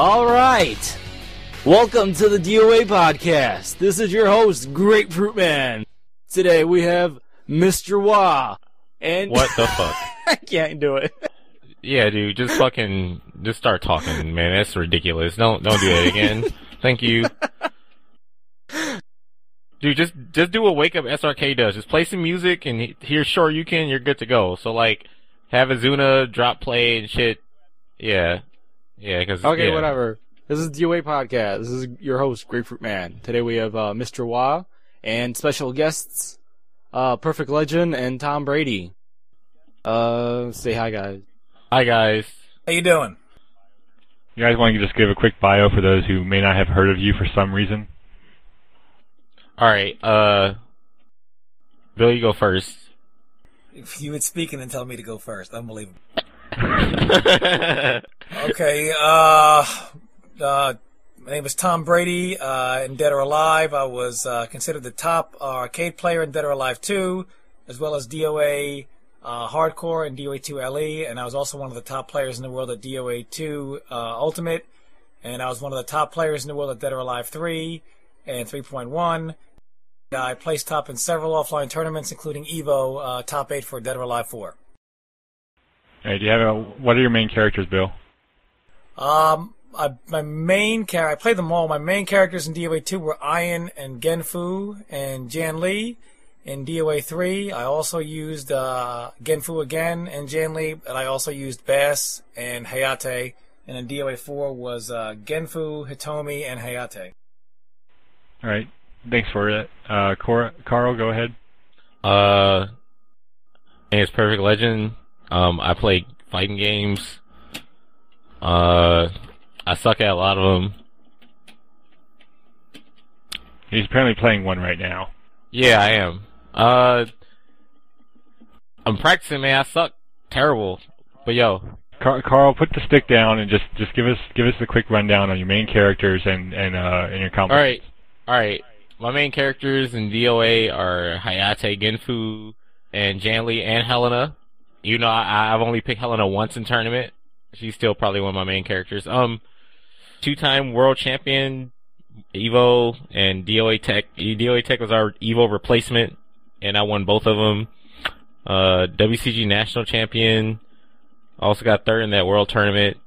All right. Welcome to the DOA podcast. This is your host, Grapefruit Man. Today we have Mr. Wah. And What the fuck? I can't do it. Yeah, dude, just fucking, just start talking, man. That's ridiculous. Don't, don't do that again. Thank you. Dude, just, just do what Wake Up SRK does. Just play some music and he- here's Sure You Can, you're good to go. So like, have Izuna drop play and shit. Yeah. Yeah, cause. Okay, yeah. whatever. This is the DOA podcast. This is your host, Grapefruit Man. Today we have uh, Mr. Wah and special guests, uh, Perfect Legend and Tom Brady. Uh, say hi, guys. Hi guys. How you doing? You guys want to just give a quick bio for those who may not have heard of you for some reason? Alright, uh, Bill, you go first. If you would speak and then tell me to go first, unbelievable. Okay, uh, uh, my name is Tom Brady. Uh, in Dead or Alive, I was uh, considered the top arcade player in Dead or Alive 2, as well as DOA uh, Hardcore and DOA 2 LE, and I was also one of the top players in the world at DOA 2 uh, Ultimate, and I was one of the top players in the world at Dead or Alive 3 and 3.1. I placed top in several offline tournaments, including Evo uh, top 8 for Dead or Alive 4. All right, do you have a, what are your main characters, Bill? Um, I, my main char I played them all. My main characters in DOA 2 were Ian and Genfu and Jan Lee. In DOA 3, I also used uh, Genfu again and Jan Lee, and I also used Bass and Hayate. And in DOA 4 was uh, Genfu, Hitomi, and Hayate. All right, thanks for it. Uh, Cor- Carl, go ahead. Uh, and it's Perfect Legend. Um, I play fighting games. Uh, I suck at a lot of them. He's apparently playing one right now. Yeah, I am. Uh, I'm practicing, man. I suck terrible. But yo, Car- Carl, put the stick down and just, just give us give us a quick rundown on your main characters and and uh and your combos. all right, all right. My main characters in DOA are Hayate, Genfu, and Jan Lee and Helena. You know, I, I've only picked Helena once in tournament. She's still probably one of my main characters. Um, two-time world champion, Evo and DOA Tech. DOA Tech was our Evo replacement, and I won both of them. Uh, WCG national champion. Also got third in that world tournament.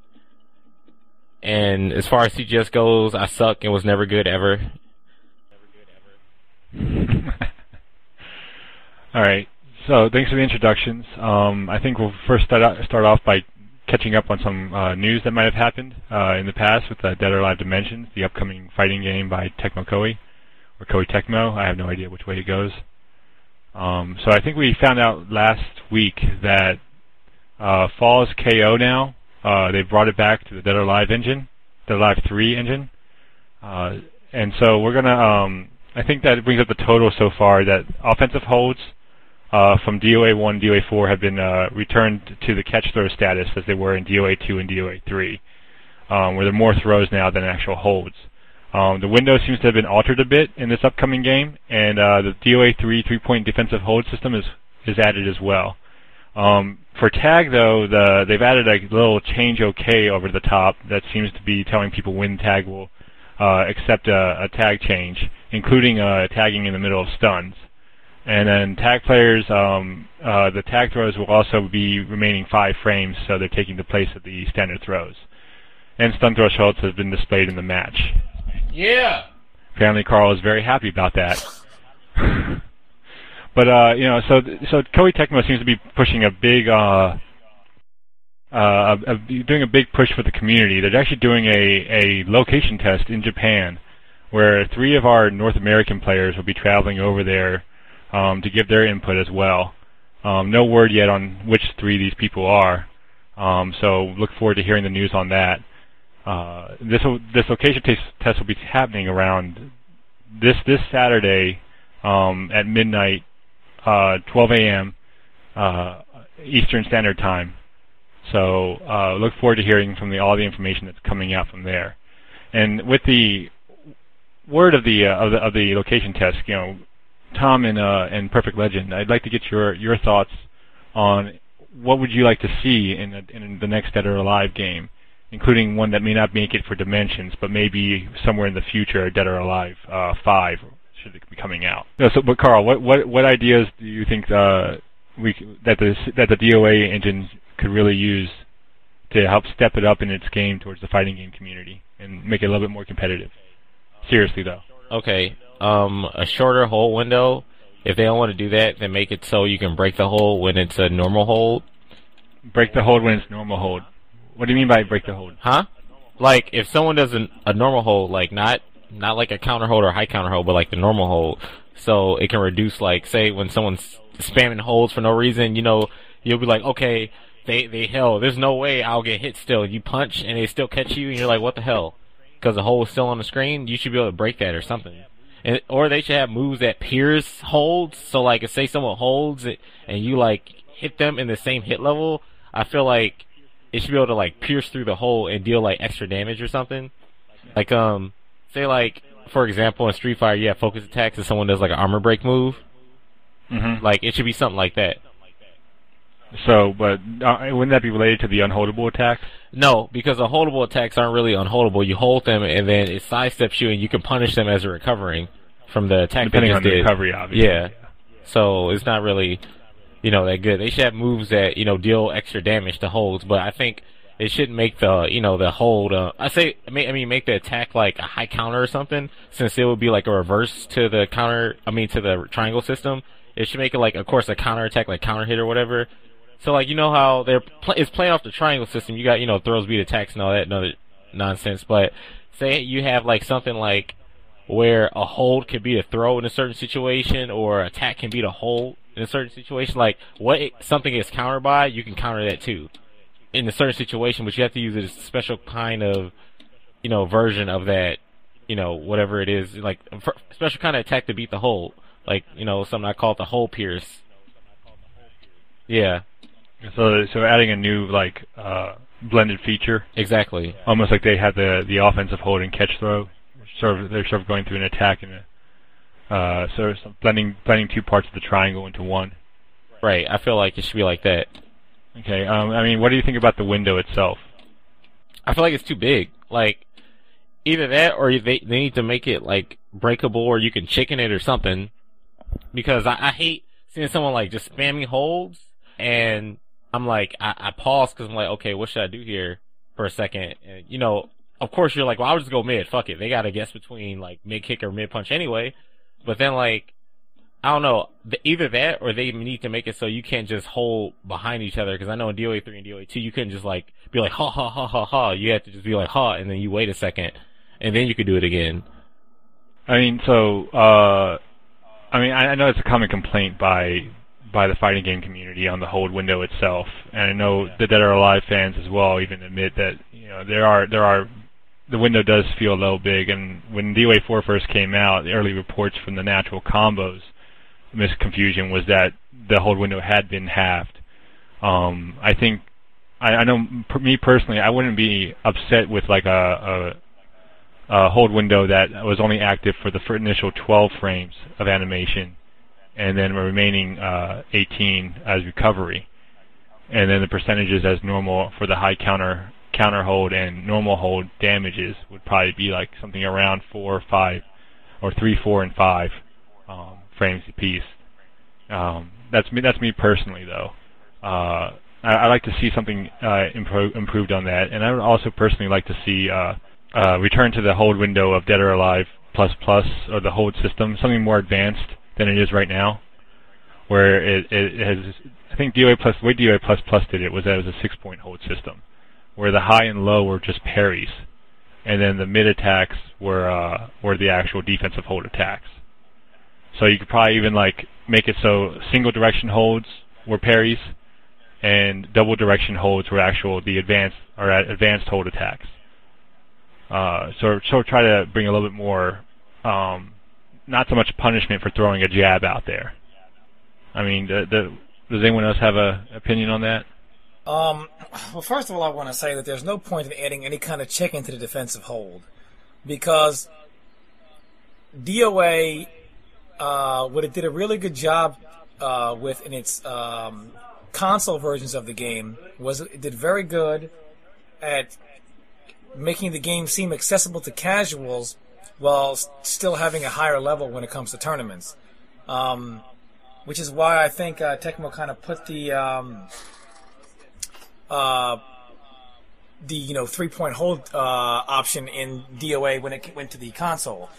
And as far as CGS goes, I suck and was never good ever. All right. So thanks for the introductions. Um, I think we'll first start out, start off by catching up on some uh, news that might have happened uh, in the past with uh, Dead or Alive Dimensions, the upcoming fighting game by Tecmo Koei or Koei Tecmo. I have no idea which way it goes. Um, so I think we found out last week that uh, Fall is KO now. Uh, they brought it back to the Dead or Alive engine, Dead or Alive 3 engine. Uh, and so we're gonna. Um, I think that brings up the total so far that offensive holds uh, from DOA 1, DOA 4 have been uh, returned to the catch throw status as they were in DOA 2 and DOA 3, um, where there are more throws now than actual holds. Um, the window seems to have been altered a bit in this upcoming game, and uh, the DOA 3 three-point defensive hold system is is added as well. Um, for tag though, the, they've added a little change OK over the top that seems to be telling people when tag will uh, accept a, a tag change, including uh, tagging in the middle of stuns. And then tag players, um, uh, the tag throws will also be remaining five frames, so they're taking the place of the standard throws. And stun thresholds have been displayed in the match. Yeah. Apparently, Carl is very happy about that. but uh, you know, so so Koei Tecmo seems to be pushing a big, uh, uh, a, a, doing a big push for the community. They're actually doing a a location test in Japan, where three of our North American players will be traveling over there um, to give their input as well. Um, no word yet on which three these people are, um, so look forward to hearing the news on that. Uh, this this location test, will be happening around this this Saturday um, at midnight, uh, 12 a.m. Uh, Eastern Standard Time. So uh, look forward to hearing from the, all the information that's coming out from there. And with the word of the uh, of the of the location test, you know, Tom and uh, and Perfect Legend, I'd like to get your your thoughts on what would you like to see in the, in the next Dead or Alive game including one that may not make it for Dimensions, but maybe somewhere in the future, Dead or Alive uh, 5 should be coming out. No, so, but Carl, what what what ideas do you think uh, we that the that the DOA engine could really use to help step it up in its game towards the fighting game community and make it a little bit more competitive? Seriously, though. Okay. Um, a shorter hold window. If they don't want to do that, then make it so you can break the hold when it's a normal hold. Break the hold when it's normal hold. What do you mean by break the hold? Huh? Like if someone does an, a normal hold, like not not like a counter hold or high counter hold, but like the normal hold, so it can reduce like say when someone's spamming holds for no reason, you know, you'll be like, okay, they they hell, there's no way I'll get hit still. You punch and they still catch you, and you're like, what the hell? Because the hole is still on the screen, you should be able to break that or something. And, or they should have moves that pierce holds. So like, if say someone holds it and you like hit them in the same hit level, I feel like it should be able to like pierce through the hole and deal like extra damage or something. Like um, say like for example in Street Fighter, you have focus attacks and someone does like an armor break move. Mm-hmm. Like it should be something like that. So, but uh, wouldn't that be related to the unholdable attacks? No, because unholdable attacks aren't really unholdable. You hold them and then it sidesteps you, and you can punish them as they're recovering from the attack. Depending on the did. recovery, obviously. Yeah. So it's not really, you know, that good. They should have moves that you know deal extra damage to holds, but I think it shouldn't make the you know the hold. Uh, I say, I mean, make the attack like a high counter or something, since it would be like a reverse to the counter. I mean, to the triangle system. It should make it like, of course, a counter attack, like counter hit or whatever. So like you know how they're pl- it's playing off the triangle system. You got you know throws, beat attacks, and all that nonsense. But say you have like something like where a hold can be a throw in a certain situation, or attack can beat a hold in a certain situation. Like what it, something is countered by, you can counter that too in a certain situation. But you have to use a special kind of you know version of that. You know whatever it is, like special kind of attack to beat the hold. Like you know something I call the hole pierce. Yeah, So, so adding a new like uh, blended feature, exactly. almost like they had the the offensive hold and catch throw. Sort of, they're sort of going through an attack and a, uh, sort of some blending blending two parts of the triangle into one. Right. I feel like it should be like that. Okay. Um, I mean, what do you think about the window itself? I feel like it's too big. Like either that or they they need to make it like breakable or you can chicken it or something. Because I, I hate seeing someone like just spamming holds and I'm like I, I pause because I'm like okay what should I do here for a second? And you know of course you're like well I'll just go mid. Fuck it. They got to guess between like mid kick or mid punch anyway. But then like I don't know. The, either that or they need to make it so you can't just hold behind each other because I know in DOA three and DOA two you couldn't just like be like ha ha ha ha ha. You have to just be like ha and then you wait a second and then you could do it again. I mean, so uh, I mean, I know it's a common complaint by by the fighting game community on the hold window itself, and I know the Dead or Alive fans as well even admit that you know there are there are the window does feel a little big, and when DOA 4 first came out, the early reports from the natural combos misconfusion was that the hold window had been halved. Um, I think I, I know for me personally, I wouldn't be upset with like a, a, a hold window that was only active for the initial 12 frames of animation, and then the remaining uh, 18 as recovery, and then the percentages as normal for the high counter counter hold and normal hold damages would probably be like something around four or five, or three, four, and five um, frames apiece. Um, that's me. That's me personally, though. Uh, I, I like to see something uh, impro- improved on that, and I would also personally like to see uh, uh, return to the hold window of Dead or Alive plus plus or the hold system, something more advanced than it is right now, where it, it has. I think DOA plus the way DOA plus plus did it was that it was a six point hold system, where the high and low were just parries, and then the mid attacks were uh, were the actual defensive hold attacks. So you could probably even like make it so single direction holds were parries, and double direction holds were actual the advanced or advanced hold attacks. Uh, so so try to bring a little bit more, um, not so much punishment for throwing a jab out there. I mean, the, the, does anyone else have a opinion on that? Um, well, first of all, I want to say that there's no point in adding any kind of check into the defensive hold because DOA, uh, what it did a really good job uh, with in its um, console versions of the game was it did very good at making the game seem accessible to casuals while still having a higher level when it comes to tournaments. Um, which is why I think uh, Tecmo kind of put the um, uh, the you know three point hold uh, option in DOA when it went to the console.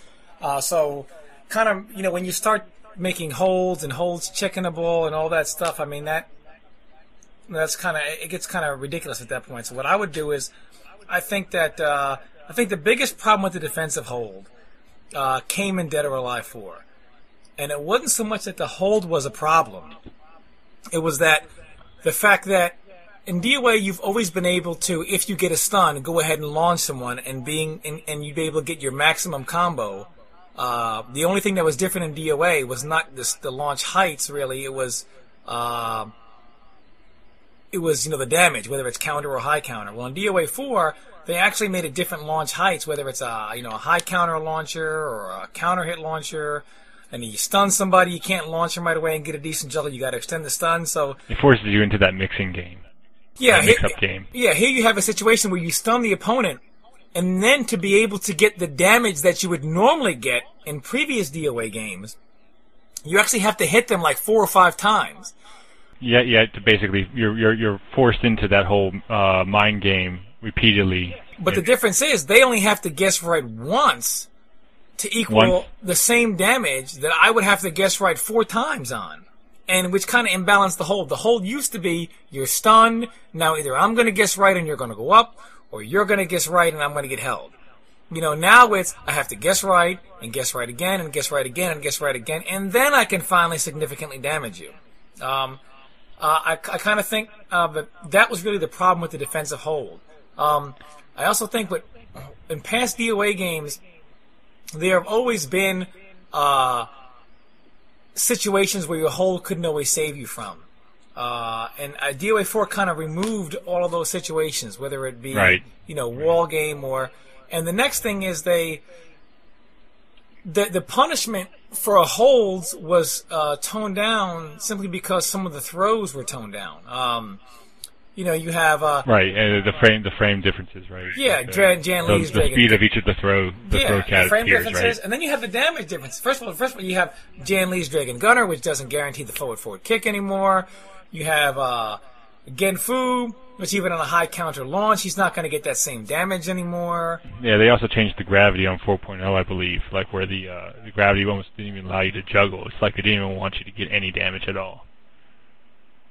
Uh, so kind of you know when you start making holds and holds chickenable and all that stuff, I mean that that's kind of it gets kind of ridiculous at that point. So what I would do is I think that uh, I think the biggest problem with the defensive hold uh, came in Dead or Alive 4. And it wasn't so much that the hold was a problem. It was that the fact that in DOA you've always been able to, if you get a stun, go ahead and launch someone and being and, and you'd be able to get your maximum combo. Uh, the only thing that was different in DOA was not this, the launch heights really. It was uh, it was you know the damage, whether it's counter or high counter. Well, in DOA four, they actually made a different launch heights, whether it's a you know a high counter launcher or a counter hit launcher. And you stun somebody, you can't launch them right away and get a decent juggle. You got to extend the stun. So It forces you into that mixing game. yeah, here, mix-up game. yeah. Here you have a situation where you stun the opponent, and then to be able to get the damage that you would normally get in previous DOA games, you actually have to hit them like four or five times. Yeah, yeah. To basically, you're you're you're forced into that whole uh, mind game repeatedly. But the difference is they only have to guess right once to equal Once. the same damage that I would have to guess right four times on. And which kind of imbalanced the hold. The hold used to be you're stunned. Now either I'm going to guess right and you're going to go up, or you're going to guess right and I'm going to get held. You know, now it's I have to guess right and guess right again and guess right again and guess right again, and then I can finally significantly damage you. Um, uh, I, I kind of think uh, that that was really the problem with the defensive hold. Um, I also think that in past DOA games, there have always been uh, situations where your hold couldn't always save you from. Uh, and uh, DOA 4 kind of removed all of those situations, whether it be, Right. you know, wall game or. And the next thing is they. The, the punishment for a holds was uh, toned down simply because some of the throws were toned down. Um, you know, you have uh, Right, and the frame the frame differences, right? Yeah, Like Jan- Jan the, Lee's the Dragon. speed of each of the throw the throw yeah, cat frame tiers, differences, right? and then you have the damage difference. First of all, first of all, you have Jan Lee's Dragon Gunner, which doesn't guarantee the forward forward kick anymore. You have uh, Genfu, which even on a high counter launch, he's not going to get that same damage anymore. Yeah, they also changed the gravity on 4.0, I believe, like where the uh, the gravity almost didn't even allow you to juggle. It's like they didn't even want you to get any damage at all.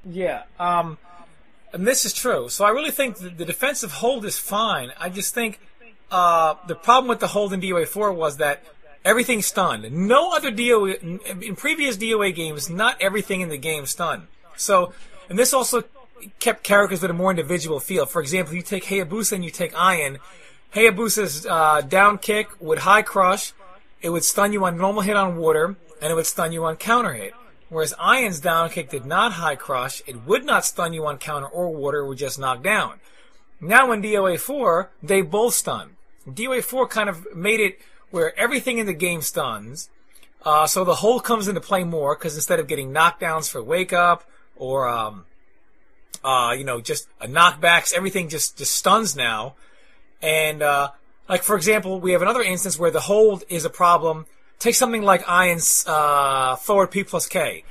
Yeah, um, and this is true. So I really think the, defensive hold is fine. I just think uh, the problem with the hold in DOA 4 was that everything stunned. No other DOA, in, in previous DOA games, not everything in the game stunned. So, and this also kept characters with a more individual feel. For example, you take Hayabusa and you take Iron. Hayabusa's uh, down kick would high crush, it would stun you on normal hit on water, and it would stun you on counter hit. Whereas Iron's down kick did not high crush, it would not stun you on counter or water, it would just knock down. Now in DOA 4, they both stun. DOA 4 kind of made it where everything in the game stuns, uh, so the hold comes into play more, because instead of getting knockdowns for wake up, or, um, uh, you know, just a knockbacks, everything just, just stuns now. And, uh, like, for example, we have another instance where the hold is a problem. Take something like Iron's, uh, forward P plus K.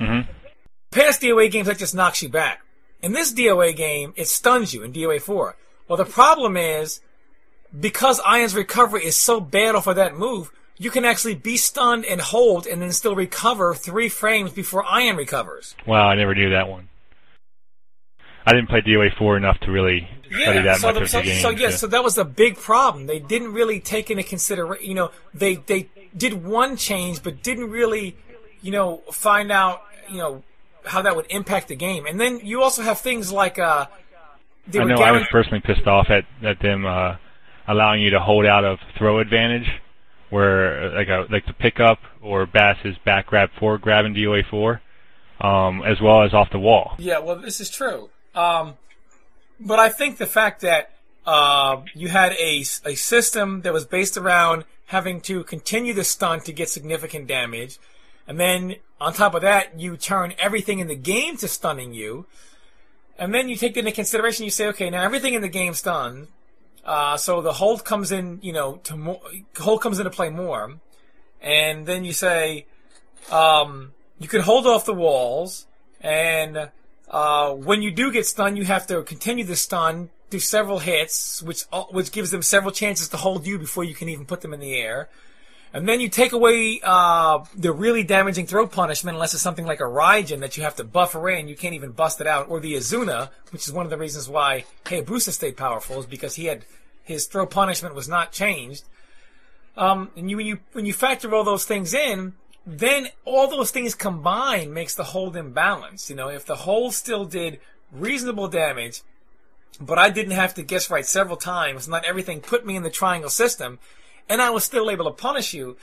Past DOA games, that just knocks you back. In this DOA game, it stuns you in DOA 4. Well, the problem is, because Iron's recovery is so bad off of that move, you can actually be stunned and hold and then still recover three frames before Iron recovers. Wow, I never knew that one. I didn't play DOA 4 enough to really study that so much the, of so, the game. so yeah, to- so that was a big problem. They didn't really take into consideration. You know, they they did one change, but didn't really, you know, find out, you know, how that would impact the game. And then you also have things like uh, I know I was personally pissed off at, at them uh, allowing you to hold out of throw advantage, where uh, like a like the pickup or Bass's back grab forward grabbing DOA 4, um, as well as off the wall. Yeah, well, this is true. Um, but I think the fact that uh, you had a, a system that was based around having to continue the stunt to get significant damage, and then on top of that, you turn everything in the game to stunning you, and then you take that into consideration. You say, okay, now everything in the game stuns. Uh, so the hold comes in, you know, to hold comes into play more, and then you say, um, you can hold off the walls, and uh, when you do get stunned, you have to continue the stun through several hits, which uh, which gives them several chances to hold you before you can even put them in the air. And then you take away uh, the really damaging throw punishment, unless it's something like a Raijin that you have to buffer in, you can't even bust it out, or the Izuna, which is one of the reasons why Hayabusa stayed powerful, is because he had his throw punishment was not changed. Um, and you when you when you factor all those things in, then all those things combined makes the hold imbalance. You know, if the hold still did reasonable damage, but I didn't have to guess right several times, not everything put me in the triangle system, and I was still able to punish you.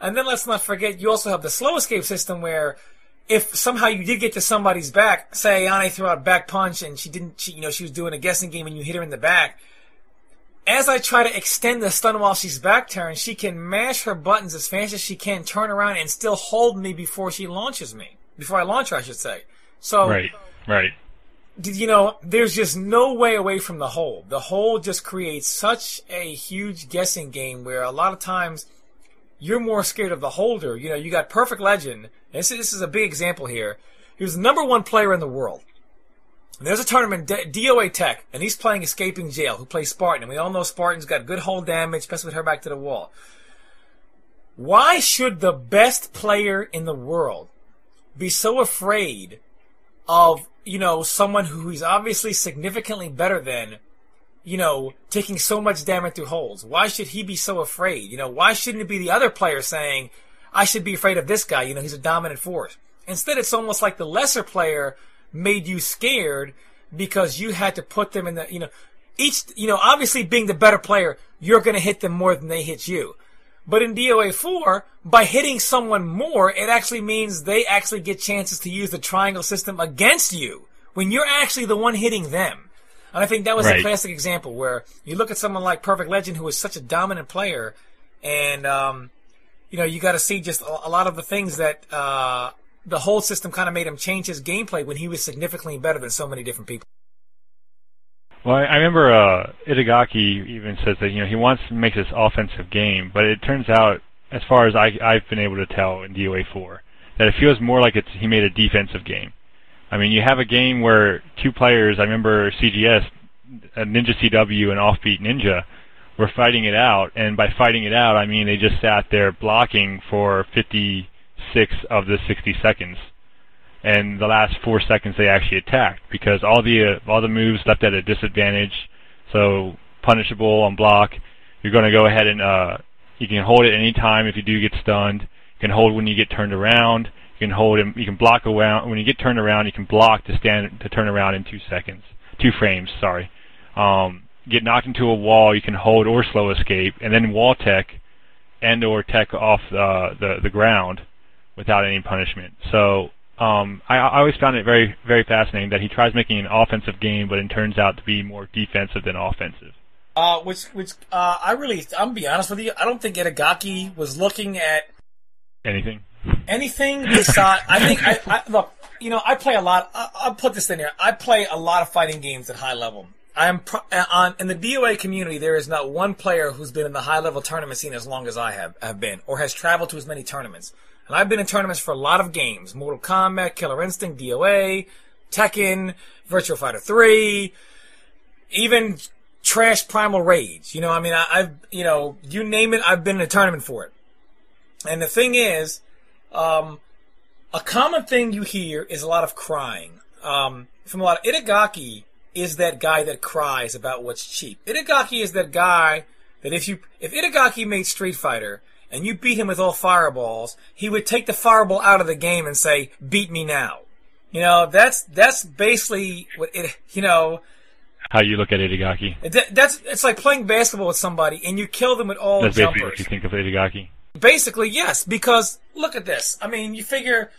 And then let's not forget, you also have the slow escape system where if somehow you did get to somebody's back, say Ayane threw out back punch and she didn't, she, you know, she was doing a guessing game and you hit her in the back. As I try to extend the stun while she's back turned, she can mash her buttons as fast as she can, turn around and still hold me before she launches me. Before I launch her, I should say. So, Right, right. You know, there's just no way away from the hole. The hole just creates such a huge guessing game where a lot of times you're more scared of the holder. You know, you got Perfect Legend. This, this is a big example here. He was the number one player in the world. And there's a tournament, DOA Tech, and he's playing Escaping Jail, who plays Spartan. And we all know Spartan's got good hold damage, especially with her back to the wall. Why should the best player in the world be so afraid of, you know, someone who he's obviously significantly better than, you know, taking so much damage through holes? Why should he be so afraid? You know, why shouldn't it be the other player saying, I should be afraid of this guy, you know, he's a dominant force? Instead, it's almost like the lesser player made you scared because you had to put them in the, you know, each, you know, obviously being the better player, you're going to hit them more than they hit you. But in DOA 4, by hitting someone more, it actually means they actually get chances to use the triangle system against you when you're actually the one hitting them. And I think that was a classic example where you look at someone like Perfect Legend who is such a dominant player and, um, you know, you got to see just a, a lot of the things that, uh, the whole system kind of made him change his gameplay when he was significantly better than so many different people. Well, I remember uh, Itagaki even says that you know he wants to make this offensive game, but it turns out, as far as I, I've been able to tell in DOA 4, that it feels more like it's he made a defensive game. I mean, you have a game where two players. I remember CGS, uh, Ninja CW, and Offbeat Ninja were fighting it out, and by fighting it out, I mean they just sat there blocking for 56 of the 60 seconds and the last four seconds they actually attacked because all the uh, all the moves left at a disadvantage. So punishable on block. You're going to go ahead and uh, you can hold it any time if you do get stunned. You can hold when you get turned around. You can hold him. You can block around when you get turned around. You can block to stand to turn around in two seconds, two frames. Sorry. Um, get knocked into a wall. You can hold or slow escape, and then wall tech and or tech off uh, the the ground without any punishment. So um, I, I always found it very, very fascinating that he tries making an offensive game, but it turns out to be more defensive than offensive. Uh, which, which, uh, I really, I'm gonna be honest with you, I don't think Itagaki was looking at Anything? anything besides. I think I, I look. You know, I play a lot. I, I'll put this in here. I play a lot of fighting games at high level. I am pro, uh, on in the DOA community. There is not one player who's been in the high level tournament scene as long as I have have been, or has traveled to as many tournaments. And I've been in tournaments for a lot of games: Mortal Kombat, Killer Instinct, DOA, Tekken, Virtual Fighter 3, even Trash Primal Rage. You know, I mean, I, I've you know, you name it, I've been in a tournament for it. And the thing is, um, a common thing you hear is a lot of crying. Um, from a lot of Itagaki is that guy that cries about what's cheap. Itagaki is that guy that if you if Itagaki made Street Fighter and you beat him with all fireballs, he would take the fireball out of the game and say, "Beat me now." You know, that's that's basically what it. You know, How you look at Itagaki? that, that's it's like playing basketball with somebody and you kill them with all That's basically what you think of Itagaki. Basically, yes, because look at this. I mean, you figure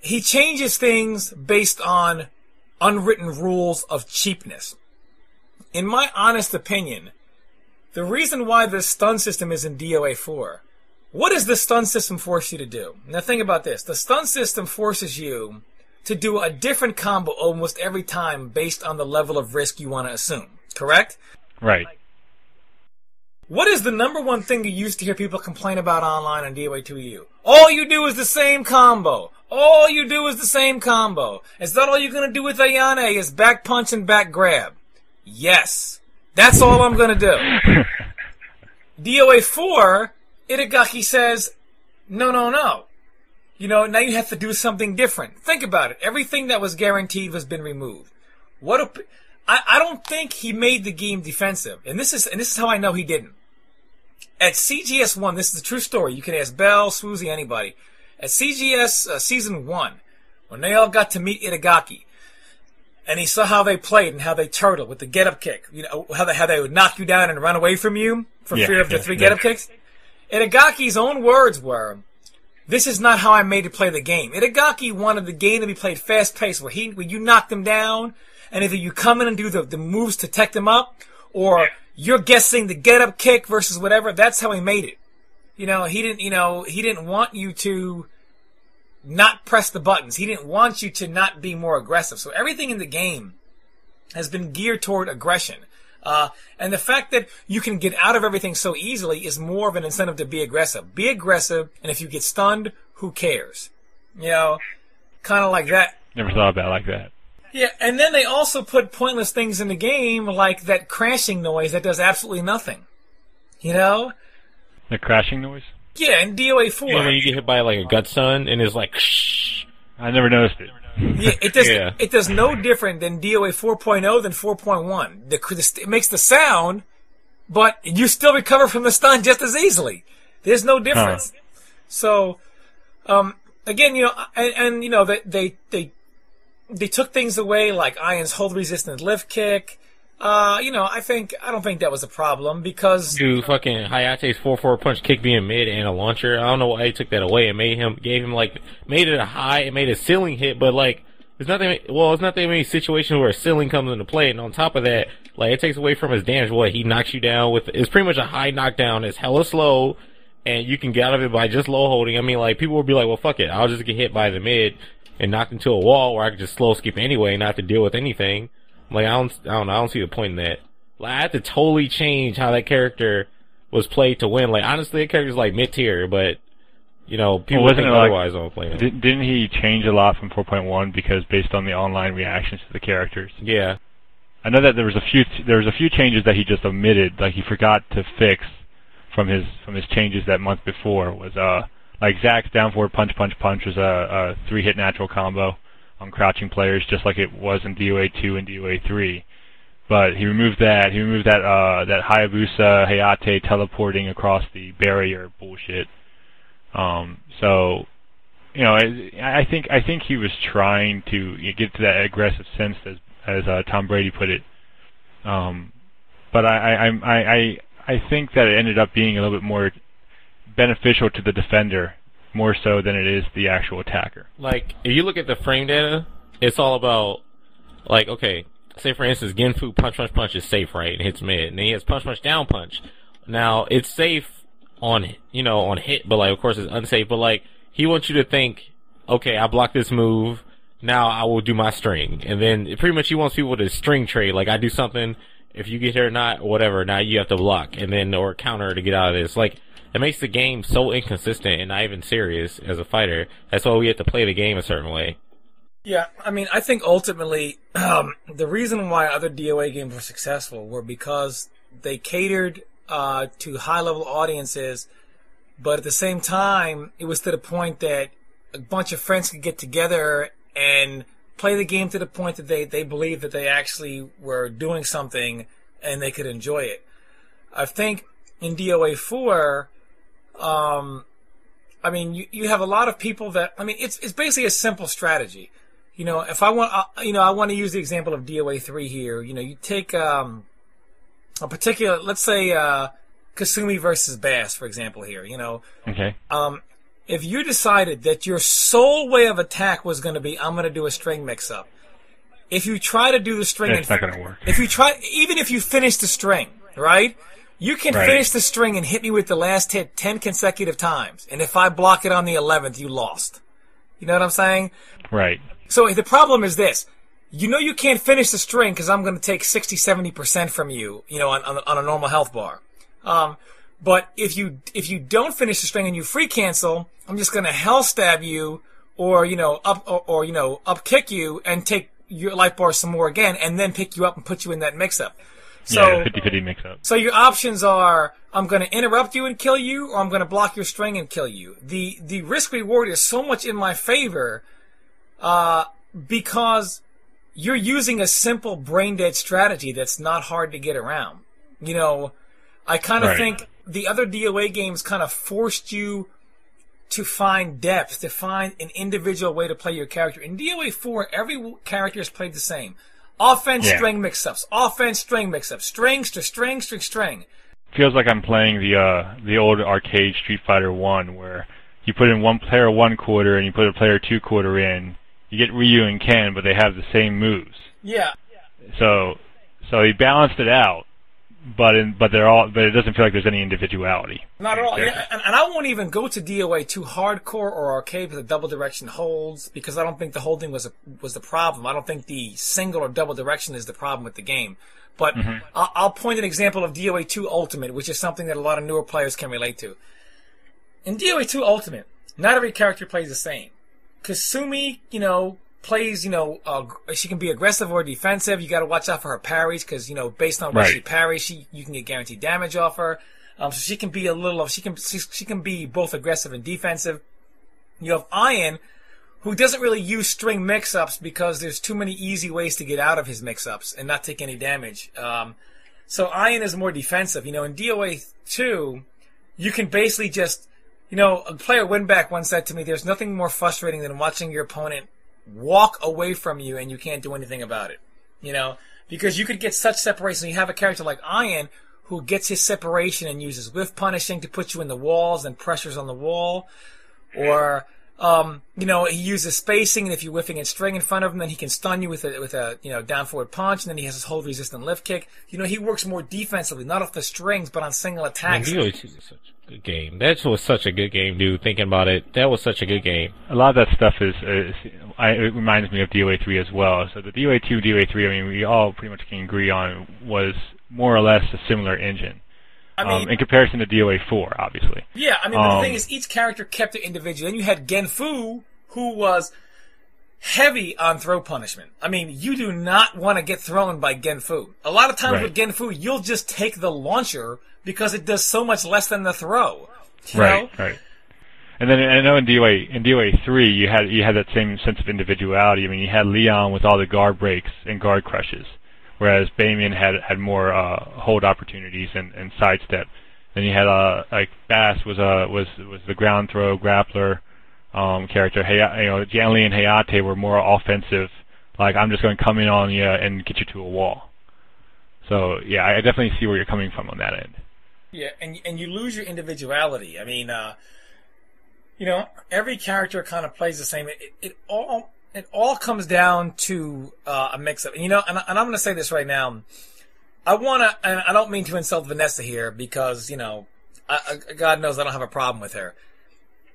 he changes things based on unwritten rules of cheapness. In my honest opinion, the reason why this stun system is in DOA 4, what does the stun system force you to do? Now think about this. The stun system forces you to do a different combo almost every time based on the level of risk you want to assume. Correct? Right. What is the number one thing you used to hear people complain about online on DOA2EU? All you do is the same combo. All you do is the same combo. Is that all you're gonna do with Ayane is back punch and back grab? Yes. That's all I'm gonna do. DOA 4, Itagaki says, no, no, no. You know, now you have to do something different. Think about it. Everything that was guaranteed has been removed. What a, I, I don't think he made the game defensive. And this is, and this is how I know he didn't. At CGS 1, this is a true story. You can ask Bell, Swoozy, anybody. At CGS uh, season 1, when they all got to meet Itagaki, and he saw how they played and how they turtled with the get up kick. You know, how they, how they would knock you down and run away from you for Yeah, fear of the yeah, three get up kicks. Itagaki's own words were, this is not how I made to play the game. Itagaki wanted the game to be played fast paced, where he, where you knock them down, and either you come in and do the, the moves to tech them up, or you're guessing the get up kick versus whatever. That's how he made it. You know, he didn't, you know, he didn't want you to not press the buttons. He didn't want you to not be more aggressive. So everything in the game has been geared toward aggression. Uh, and the fact that you can get out of everything so easily is more of an incentive to be aggressive. Be aggressive, and if you get stunned, who cares? You know, kind of like that. Never thought about it like that. Yeah, and then they also put pointless things in the game, like that crashing noise that does absolutely nothing. You know? The crashing noise? Yeah, in DOA 4. You know when you get hit by like a gut stun and it's like, shh. I never noticed it. Yeah, it does. Yeah. It does no different than DOA 4.0 than 4.1. The, the, it makes the sound, but you still recover from the stun just as easily. There's no difference. So, um, again, you know, and, and you know, they, they they they took things away like Iron's hold resistant lift kick. Uh, you know, I think I don't think that was a problem because Dude, fucking Hayate's four four punch kick being mid and a launcher. I don't know why he took that away and made him gave him like made it a high and made a ceiling hit, but like there's nothing. Well, it's not that many situations where a ceiling comes into play, and on top of that, like it takes away from his damage. What he knocks you down with it's pretty much a high knockdown. It's hella slow, and you can get out of it by just low holding. I mean, like people will be like, well, fuck it, I'll just get hit by the mid and knocked into a wall where I can just slow skip anyway, and not have to deal with anything. Like I don't, I don't know, I don't see the point in that. Like I had to totally change how that character was played to win. Like honestly, that character's like mid tier, but you know people wasn't think like- otherwise on playing. it. Di- didn't he change a lot from 4.1 because based on the online reactions to the characters? Yeah, I know that there was a few there was a few changes that he just omitted, like he forgot to fix from his from his changes that month before was uh like Zack's down forward punch punch punch was a, a three hit natural combo on crouching players just like it was in DOA two and DOA three. But he removed that. He removed that uh that Hayabusa Hayate teleporting across the barrier bullshit. Um so you know, I I think I think he was trying to get to that aggressive sense as as uh, Tom Brady put it. Um, but I I, I I I think that it ended up being a little bit more beneficial to the defender more so than it is the actual attacker. like if you look at the frame data, it's all about like okay, say for instance, Genfu punch punch punch is safe, right? And hits mid, and then he has punch punch down punch. Now it's safe on you know on hit, but like of course it's unsafe. But like he wants you to think, okay, I blocked this move. Now I will do my string, and then pretty much he wants people to string trade. Like I do something, if you get here or not, whatever. Now you have to block, and then or counter to get out of this. Like it makes the game so inconsistent and not even serious as a fighter. That's why we have to play the game a certain way. Yeah, I mean, I think ultimately um, the reason why other DOA games were successful were because they catered uh, to high level audiences, but at the same time, it was to the point that a bunch of friends could get together and play the game to the point that they, they believed that they actually were doing something and they could enjoy it. I think in DOA 4, um, I mean, you, you have a lot of people that, I mean, it's, it's basically a simple strategy. You know, if I want, uh, you know, I want to use the example of DOA 3 here. You know, you take, um, a particular, let's say, uh, Kasumi versus Bass, for example, here. You know, Okay. um, if you decided that your sole way of attack was going to be, I'm going to do a string mix up. If you try to do the string, and- not going to work. if you try, even if you finish the string, right? You can Right. finish the string and hit me with the last hit 10 consecutive times. And if I block it on the 11th, you lost. You know what I'm saying? Right. So the problem is this. you know you can't finish the string because I'm going to take 60, 70% from you, you know, on, on, on a normal health bar. Um, but if you, if you don't finish the string and you free cancel, I'm just going to hell stab you or, you know, up, or, or, you know, up kick you and take your life bar some more again and then pick you up and put you in that mix up. So, yeah, 50-50 mix up. so your options are I'm going to interrupt you and kill you, or I'm going to block your string and kill you. The the risk reward is so much in my favor, uh, because you're using a simple brain dead strategy that's not hard to get around. You know, I kind of Right. think the other DOA games kind of forced you to find depth, to find an individual way to play your character. In DOA 4, every character is played the same. Offense, Yeah. string mix-ups. Offense, string mix-ups. Strings to string, string, string. Feels like I'm playing the uh, the old arcade Street Fighter One, where you put in one player one quarter and you put a player two quarter in. You get Ryu and Ken, but they have the same moves. Yeah. So so he balanced it out, but in, but they're all but it doesn't feel like there's any individuality. Not at all. Yeah. And, and I won't even go to DOA too hardcore or arcade with the double direction holds because I don't think the holding was a, was the problem. I don't think the single or double direction is the problem with the game. But mm-hmm. I'll, I'll point an example of DOA 2 Ultimate, which is something that a lot of newer players can relate to. In DOA 2 Ultimate, not every character plays the same. Kasumi, you know, plays, you know, uh, she can be aggressive or defensive. You got to watch out for her parries because, you know, based on where Right. she parries, she you can get guaranteed damage off her. Um, so she can be a little of she can she, she can be both aggressive and defensive. You have Iron, who doesn't really use string mix-ups because there's too many easy ways to get out of his mix-ups and not take any damage. Um, so Iron is more defensive. You know, in DOA two, you can basically just, you know, a player Winback once said to me, "There's nothing more frustrating than watching your opponent walk away from you and you can't do anything about it." You know, because you could get such separation. You have a character like Iron who gets his separation and uses whiff punishing to put you in the walls and pressures on the wall, or um, you know, he uses spacing, and if you're whiffing and string in front of him, then he can stun you with a with a you know down forward punch, and then he has his hold resistant lift kick. You know, he works more defensively, not off the strings, but on single attacks. DOA 2 was such a good game. That was such a good game, dude. Thinking about it, that was such a good game. A lot of that stuff is, is I, it reminds me of DOA 3 as well. So the DOA 2, DOA 3, I mean, we all pretty much can agree on was more or less a similar engine. I mean, um, in comparison to DOA 4, obviously. Yeah, I mean, but the Um, thing is, each character kept it individual. Then you had Genfu, who was heavy on throw punishment. I mean, you do not want to get thrown by Genfu. A lot of times Right. with Genfu, you'll just take the launcher because it does so much less than the throw. Right, know? right. And then I know in DOA in DOA three you had you had that same sense of individuality. I mean you had Leon with all the guard breaks and guard crushes, whereas Bayman had had more uh, hold opportunities and, and sidestep. Then you had uh like Bass was uh was was the ground throw grappler um character. Hey, you know Jan Lee and Hayate were more offensive. Like I'm just going to come in on you and get you to a wall. So yeah, I definitely see where you're coming from on that end. Yeah, and and you lose your individuality. I mean, uh, you know, every character kind of plays the same. It, it all it all comes down to uh, a mix up. You know, and, and I'm going to say this right now. I want to, and I don't mean to insult Vanessa here because you know, I, I, God knows I don't have a problem with her.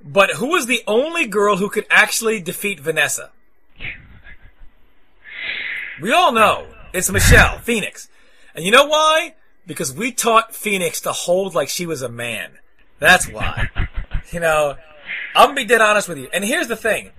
But who was the only girl who could actually defeat Vanessa? We all know it's Michelle Phoenix, and you know why? Because we taught Phoenix to hold like she was a man. That's why. you know, I'm gonna be dead honest with you. And here's the thing: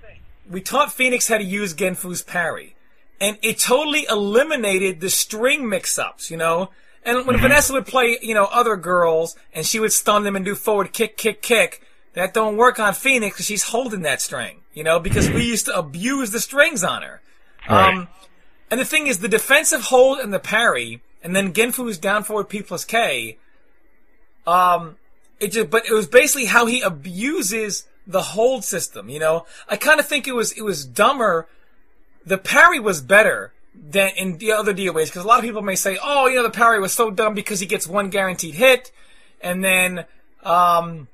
we taught Phoenix how to use Genfu's parry, and it totally eliminated the string mix-ups. You know, and when Vanessa would play, you know, other girls, and she would stun them and do forward kick, kick, kick. That don't work on Phoenix because she's holding that string. You know, because we used to abuse the strings on her. Right. Um, and the thing is, the defensive hold and the parry, and then Genfu's down forward P plus K. Um, it just, but it was basically how he abuses the hold system. You know, I kind of think it was it was dumber. The parry was better than in the other DOAs because a lot of people may say, "Oh, you know, the parry was so dumb because he gets one guaranteed hit, and then, um,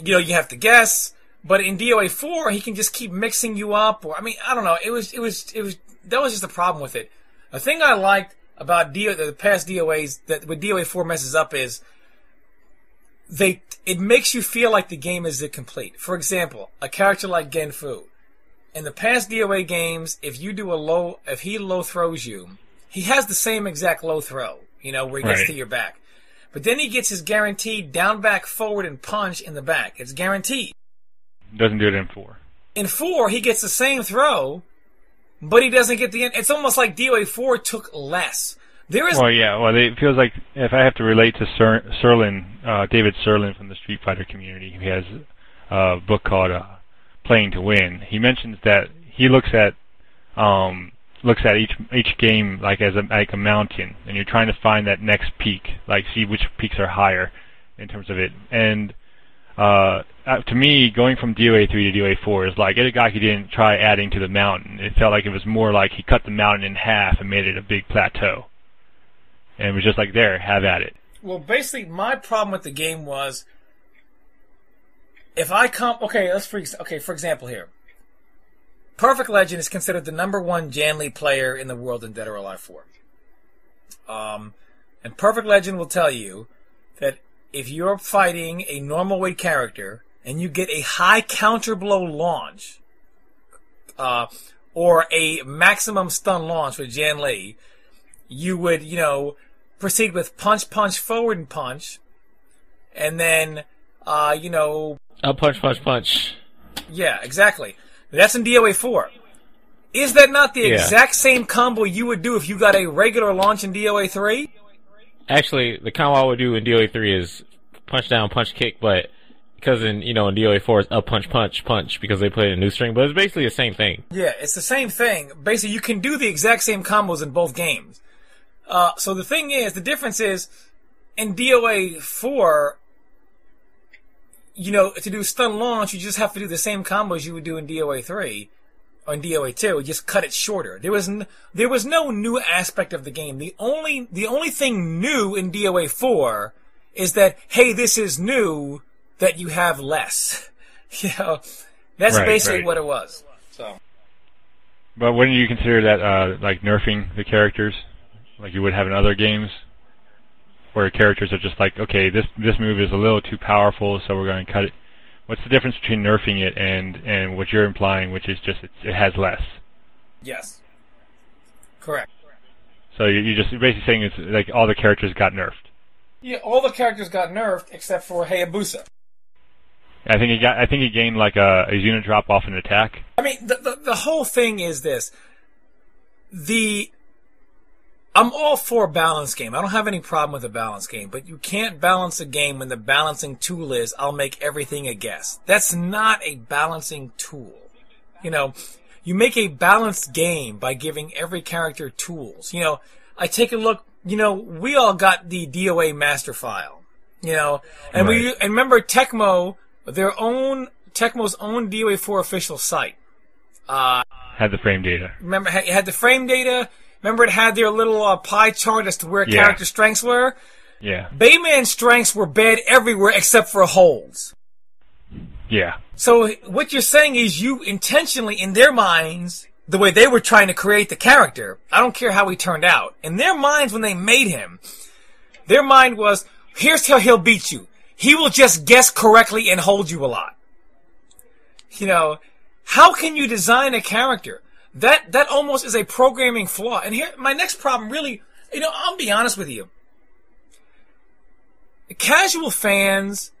you know, you have to guess." But in DOA four, he can just keep mixing you up. Or I mean, I don't know. It was it was it was that was just the problem with it. The thing I liked about DO, the past DOAs that what DOA four messes up is they it makes you feel like the game is incomplete. For example, a character like Gen Fu. in the past DOA games, if you do a low, if he low throws you, he has the same exact low throw, you know, where he gets Right. to your back. But then he gets his guaranteed down, back, forward, and punch in the back. It's guaranteed. Doesn't do it in four. In four, he gets the same throw, but he doesn't get the. end. It's almost like DOA four took less. There is Well, yeah. Well, it feels like if I have to relate to Ser- Sirlin, uh, David Sirlin from the Street Fighter community, who has a book called uh, "Playing to Win." He mentions that he looks at um, looks at each each game like as a like a mountain, and you're trying to find that next peak, like see which peaks are higher in terms of it. And uh, uh, to me, going from DOA three to DOA four is like Itagaki didn't try adding to the mountain. It felt like it was more like he cut the mountain in half and made it a big plateau and was just like there, have at it. Well, basically, my problem with the game was if I come. Okay, let's for okay. For example, here, Perfect Legend is considered the number one Jan Lee player in the world in Dead or Alive Four. Um, and Perfect Legend will tell you that if you're fighting a normal weight character and you get a high counter blow launch, uh, or a maximum stun launch with Jan Lee, you would, you know, proceed with punch, punch, forward, and punch, and then, uh, you know, Up punch, punch, punch. yeah, exactly. That's in DOA four. Is that not the Yeah. exact same combo you would do if you got a regular launch in DOA three? Actually, the combo I would do in DOA three is punch down, punch kick, but because in you know in DOA four it's up punch, punch, punch because they put in new string, but it's basically the same thing. Yeah, it's the same thing. Basically, you can do the exact same combos in both games. Uh, so the thing is, the difference is, in DOA 4, you know, to do stun launch, you just have to do the same combos you would do in DOA 3 or in DOA 2. You just cut it shorter. There was n- there was no new aspect of the game. The only the only thing new in DOA 4 is that hey, this is new that you have less. you know, that's Right, basically right. what it was. So. But wouldn't you consider that uh, like nerfing the characters, like you would have in other games, where characters are just like, okay, this this move is a little too powerful, so we're going to cut it. What's the difference between nerfing it and and what you're implying, which is just it's, it has less? Yes. Correct. So you you just you're basically saying it's like all the characters got nerfed. Yeah, all the characters got nerfed except for Hayabusa. I think he got I think he gained like a, a unit drop off an attack. I mean, the, the the whole thing is this: the I'm all for a balance game. I don't have any problem with a balance game, but you can't balance a game when the balancing tool is I'll make everything a guess. That's not a balancing tool. You know, you make a balanced game by giving every character tools. You know, I take a look. You know, we all got the DOA master file. You know, and we and remember Tecmo, their own Tecmo's own DOA four official site. Uh, Had the frame data. remember had the frame data. Remember it had their little uh, pie chart as to where Yeah. character strengths were. Yeah. Bayman's strengths were bad everywhere except for holds. Yeah. So what you're saying is you intentionally, in their minds, the way they were trying to create the character, I don't care how he turned out. In their minds, when they made him, their mind was, here's how he'll beat you. He will just guess correctly and hold you a lot. You know, how can you design a character? That, that almost is a programming flaw. And here, my next problem really, you know, I'll be honest with you. Casual fans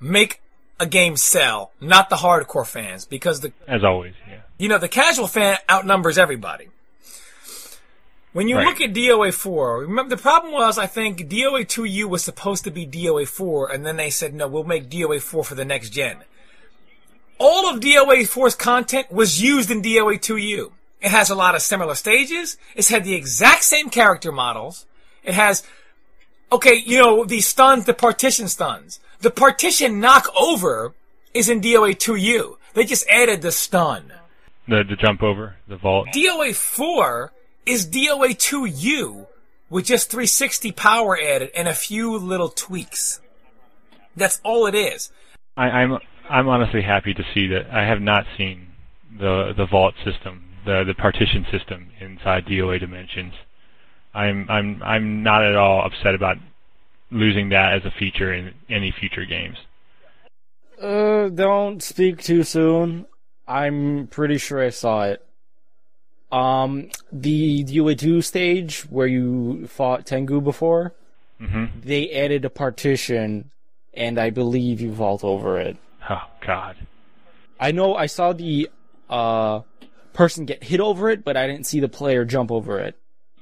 make a game sell, not the hardcore fans, because the As always. Yeah. you know the casual fan outnumbers everybody. When you Right. look at DOA four, remember the problem was I think DOA two U was supposed to be DOA four, and then they said no, we'll make DOA four for the next gen. All of DOA 4's content was used in DOA 2U. It has a lot of similar stages. It's had the exact same character models. It has, okay, you know, the stuns, the partition stuns. The partition knock over is in DOA 2U. They just added the stun. The the jump over the vault. DOA 4 is DOA 2U with just 360 power added and a few little tweaks. That's all it is. I, I'm I'm honestly happy to see that I have not seen the the vault system, the the partition system inside DOA Dimensions. I'm I'm I'm not at all upset about losing that as a feature in any future games. Uh, don't speak too soon. I'm pretty sure I saw it. Um, the DOA two stage where you fought Tengu before, hmm they added a partition, and I believe you vault over it. Oh God. I know I saw the uh person get hit over it, but I didn't see the player jump over it.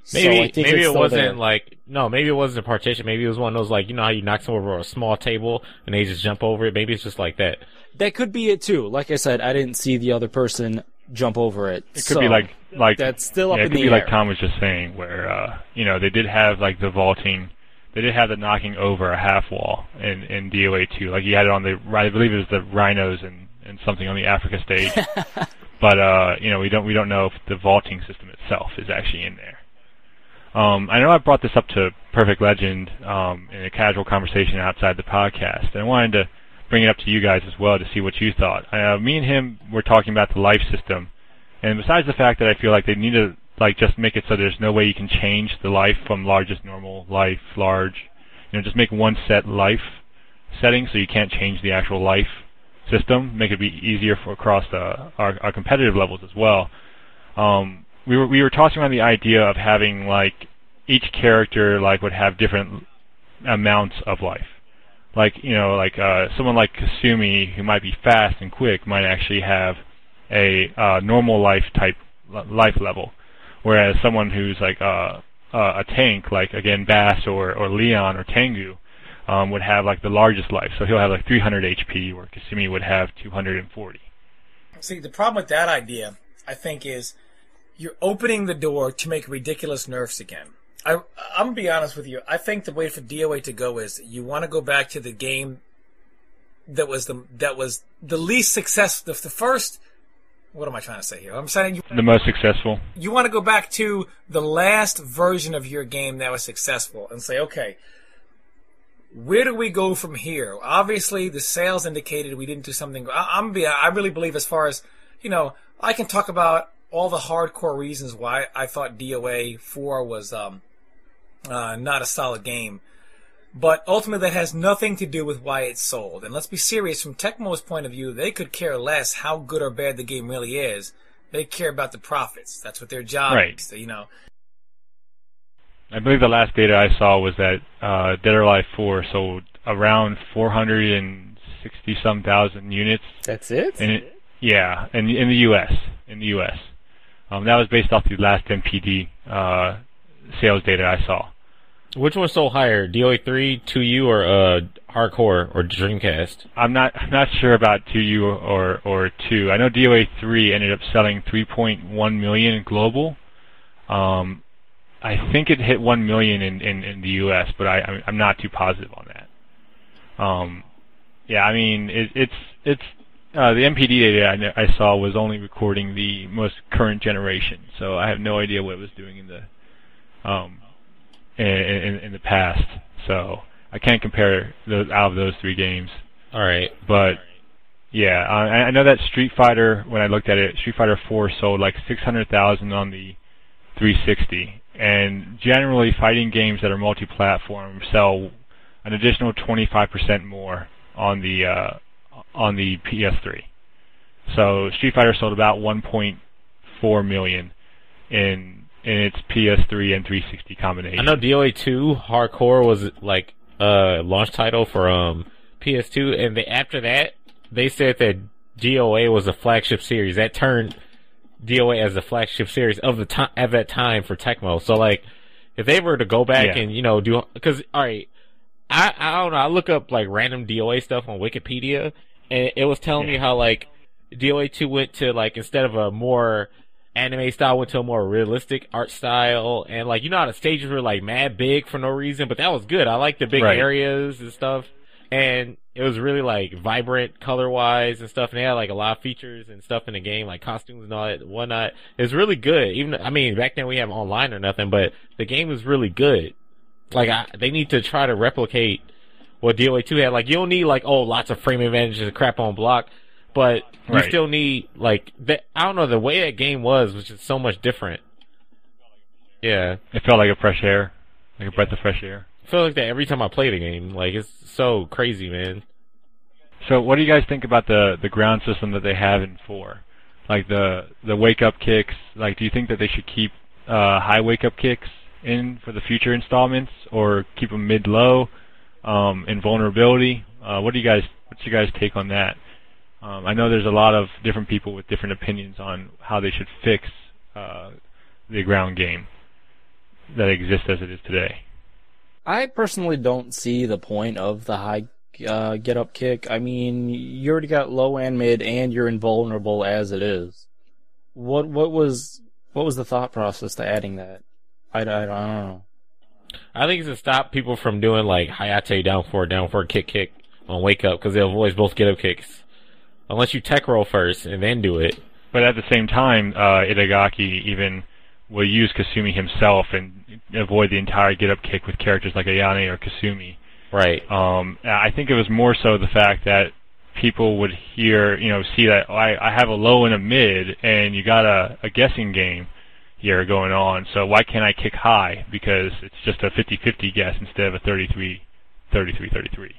So Maybe I think maybe it wasn't there. like no, maybe it wasn't a partition. Maybe it was one of those like you know how you knock someone over a small table and they just jump over it. Maybe it's just like that. that could be it too. Like I said, I didn't see the other person jump over it. It could be like like that's still up yeah, it could the be like. Tom was just saying, where uh, you know they did have like the vaulting, they did have the knocking over a half wall in in DOA two. Like you had it on the I believe it was the rhinos and and something on the Africa stage. but uh, you know we don't we don't know if the vaulting system itself is actually in there. Um, I know I brought this up to Perfect Legend um, in a casual conversation outside the podcast, and I wanted to bring it up to you guys as well to see what you thought. Uh, me and him were talking about the life system, and besides the fact that I feel like they need to like just make it so there's no way you can change the life from largest normal life large, you know, just make one set life setting so you can't change the actual life system. Make it be easier for across the, our, our competitive levels as well. Um, we were we were tossing around the idea of having like each character like would have different amounts of life. Like you know, like uh, someone like Kasumi who might be fast and quick might actually have a uh, normal life type life level, whereas someone who's like uh, uh, a tank, like again Bass or or Leon or Tengu, um, would have like the largest life. So he'll have like 300 HP, where Kasumi would have 240. See, the problem with that idea, I think, is you're opening the door to make ridiculous nerfs again. I, I'm gonna be honest with you. I think the way for DOA to go is you want to go back to the game that was the that was the least successful, the, the first. What am I trying to say here? I'm saying you, The most successful. you want to go back to the last version of your game that was successful and say, okay, where do we go from here? Obviously, the sales indicated we didn't do something. I, I'm be. I really believe, as far as you know, I can talk about all the hardcore reasons why I thought DOA four was um, uh, not a solid game. But ultimately, that has nothing to do with why it's sold. And let's be serious, from Tecmo's point of view, they could care less how good or bad the game really is. They care about the profits. That's what their job Right. is. So, you know, I believe the last data I saw was that uh, Dead or Alive 4 sold around 460 some thousand units. That's it. In it, yeah, in in the U.S. In the U.S. Um, that was based off the last NPD uh, sales data I saw. Which one sold higher, DOA three, 2U, or uh, hardcore or Dreamcast? I'm not I'm not sure about 2U or or 2. I know DOA 3 ended up selling 3.1 million global. Um, I think it hit 1 million in, in, in the US, but I I'm- not too positive on that. Um, yeah, I mean it, it's it's uh, the NPD data I, I saw was only recording the most current generation, so I have no idea what it was doing in the um in, in, in the past. So I can't compare those out of those three games. All right. But yeah, I, I know that Street Fighter. When I looked at it, Street Fighter 4 sold like 600,000 on the 360, and generally fighting games that are multi-platform sell an additional 25% more on the uh, on the PS3. So Street Fighter sold about 1.4 million in in its PS3 and 360 combination. I know DOA two hardcore was like a launch title for um PS2, and after that they said that DOA was a flagship series. That turned DOA as the flagship series of the time at that time for Tecmo. So like, if they were to go back Yeah. and you know do because all right, I I don't know. I look up like random DOA stuff on Wikipedia, and it was telling me how like DOA two went to like instead of a more anime style went to a more realistic art style and like you know how the stages were like mad big for no reason but that was good i like the big Right. areas and stuff and it was really like vibrant color wise and stuff and they had like a lot of features and stuff in the game like costumes and all that whatnot it was really good even i mean back then we have online or nothing but the game was really good like I, they need to try to replicate what DOA 2 had like you don't need like oh lots of frame advantages and crap on block but you Right. still need like that. I don't know the way that game was was just so much different. Yeah, It felt like a fresh air, like a breath of fresh air. I feel like that every time I play the game. Like it's so crazy, man. So, what do you guys think about the the ground system that they have in four? like the the wake up kicks. Like, do you think that they should keep uh, high wake up kicks in for the future installments, or keep them mid low? Um, invulnerability. Uh, what do you guys? What's your guys' take on that? Um, I know there's a lot of different people with different opinions on how they should fix uh, the ground game that exists as it is today. I personally don't see the point of the high uh, get up kick. I mean, you already got low and mid, and you're invulnerable as it is. What what was what was the thought process to adding that? I, I, I don't know. I think it's to stop people from doing like Hayate down four, down four, kick, kick on wake up because they'll avoid both get up kicks. Unless you tech roll first and then do it. But at the same time, uh, Itagaki even will use Kasumi himself and avoid the entire get up kick with characters like Ayane or Kasumi. Right. Um, I think it was more so the fact that people would hear, you know, see that oh, I, I have a low and a mid, and you got a, a guessing game here going on. So why can't I kick high? Because it's just a 50-50 guess instead of a 33, 33, 33.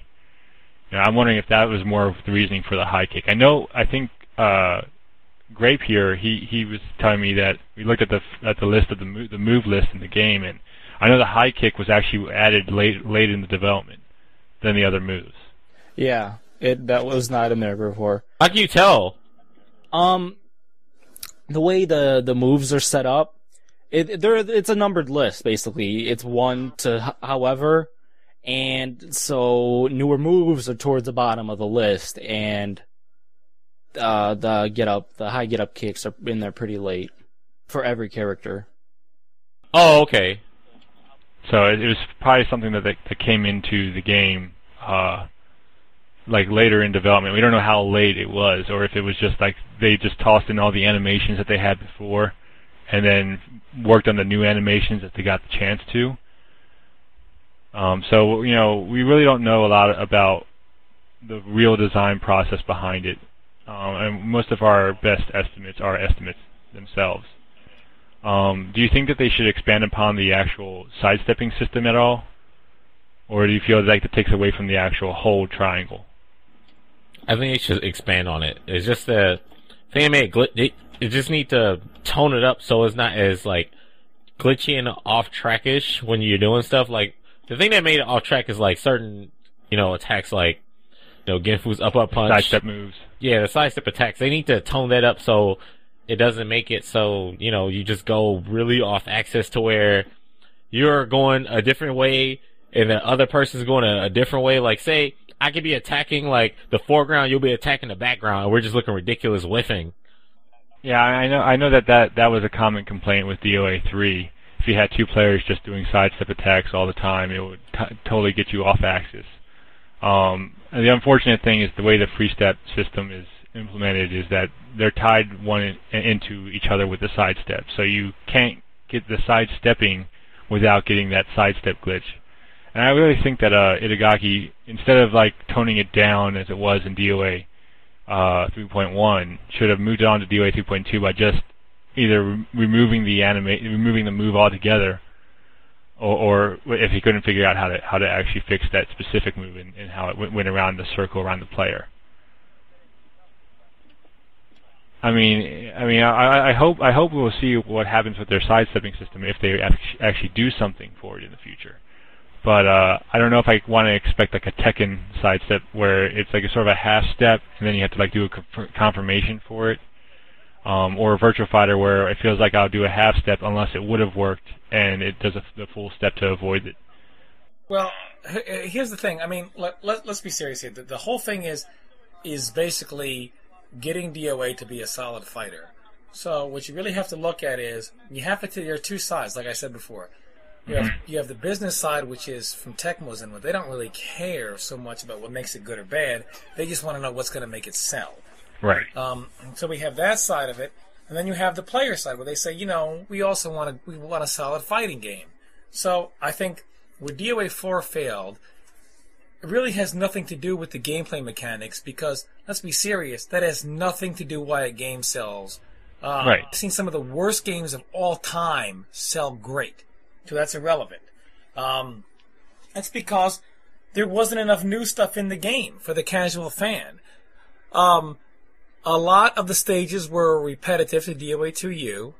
You know, I'm wondering if that was more of the reasoning for the high kick. I know, I think uh, Grape here, he he was telling me that we looked at the at the list of the move, the move list in the game, and I know the high kick was actually added late late in the development than the other moves. Yeah, it that was not in there before. How can you tell? Um, the way the the moves are set up, it there it's a numbered list basically. It's one to however, and so newer moves are towards the bottom of the list, and uh, the get up, the high get up kicks are in there pretty late for every character. Oh, okay. So it, it was probably something that they, that came into the game uh, like later in development. We don't know how late it was, or if it was just like they just tossed in all the animations that they had before, and then worked on the new animations that they got the chance to. Um, so you know, we really don't know a lot about the real design process behind it, um, and most of our best estimates are estimates themselves. Um, do you think that they should expand upon the actual sidestepping system at all, or do you feel like it takes away from the actual whole triangle? I think they should expand on it. It's just thing they made. They, they just need to tone it up so it's not as like glitchy and off trackish when you're doing stuff. Like the thing that made it off track is like certain you know attacks like know Gen Fu's up up punch, Sidestep moves. Yeah, the sidestep attacks. They need to tone that up so it doesn't make it so you know you just go really off axis to where you're going a different way and the other person's going a, a different way. Like say I could be attacking like the foreground, you'll be attacking the background, and we're just looking ridiculous whiffing. Yeah, I know. I know that that that was a common complaint with DOA three. If you had two players just doing sidestep attacks all the time, it would t- totally get you off axis. Um, the unfortunate thing is the way the free step system is implemented is that they're tied one in, into each other with the side step. so you can't get the side stepping without getting that side step glitch. And I really think that uh, Itagaki, instead of like toning it down as it was in DOA uh, 3.1, should have moved on to DOA 3.2 by just either re- removing the animate, removing the move altogether, or, or if he couldn't figure out how to how to actually fix that specific move and, and how it went, went around the circle around the player. I mean, I mean, I, I hope I hope we'll see what happens with their sidestepping system if they actually do something for it in the future. But uh, I don't know if I want to expect like a Tekken sidestep where it's like a sort of a half step and then you have to like do a confirmation for it, um, or a Virtua Fighter where it feels like I'll do a half step unless it would have worked and it does a, the full step to avoid it. Well, here's the thing. I mean, let, let, us be serious here. The, the whole thing is is basically getting DOA to be a solid fighter. So what you really have to look at is you have to there are two sides, like I said before. You have Mm-hmm. you have the business side, which is from Tecmo's and they don't really care so much about what makes it good or bad. They just want to know what's going to make it sell. Right. Um, so we have that side of it, and then you have the player side where they say, you know, we also want a, we want a solid fighting game. So I think where DOA 4 failed, it really has nothing to do with the gameplay mechanics because let's be serious, that has nothing to do why a game sells. Uh, Right. I've seen some of the worst games of all time sell great, so that's irrelevant. Um, that's because there wasn't enough new stuff in the game for the casual fan. Um, a lot of the stages were repetitive to DOA 2U.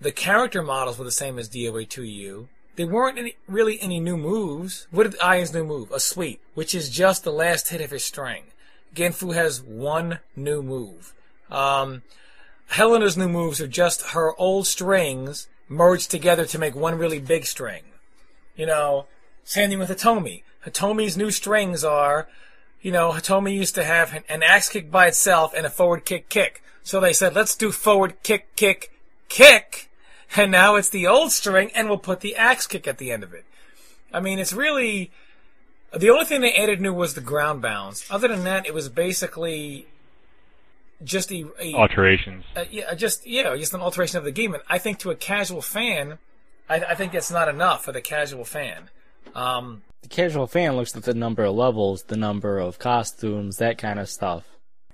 The character models were the same as DOA 2U. There weren't any, really any new moves. What did Ian's new move? A sweep, which is just the last hit of his string. Gen Fu has one new move. Um, Helena's new moves are just her old strings merged together to make one really big string. You know, same thing with Hitomi. Hitomi's new strings are, you know, Hitomi used to have an, an axe kick by itself and a forward kick kick. So they said, let's do forward kick kick kick, and now it's the old string, and we'll put the axe kick at the end of it. I mean, it's really the only thing they added new was the ground bounce. Other than that, it was basically just a, a Alterations. uh, yeah, just you know, just an alteration of the game. And I think to a casual fan, I, I think that's not enough for the casual fan. Um, The casual fan looks at the number of levels, the number of costumes, that kind of stuff.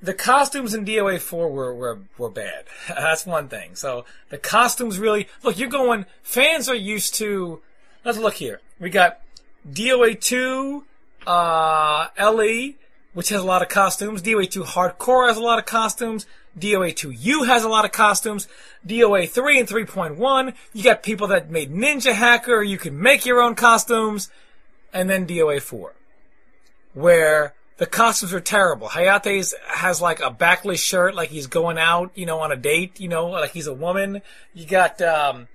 the costumes in DOA four were, were were bad. that's one thing. So the costumes really look. You're going. Fans are used to. Let's look here. We got DOA two, uh, LE, which has a lot of costumes. DOA two Hardcore has a lot of costumes. DOA 2U has a lot of costumes. DOA 3 and 3.1, you got people that made Ninja Hacker, you can make your own costumes. And then DOA 4, where the costumes are terrible. Hayate's has like a backless shirt, like he's going out, you know, on a date, you know, like he's a woman. You got, um,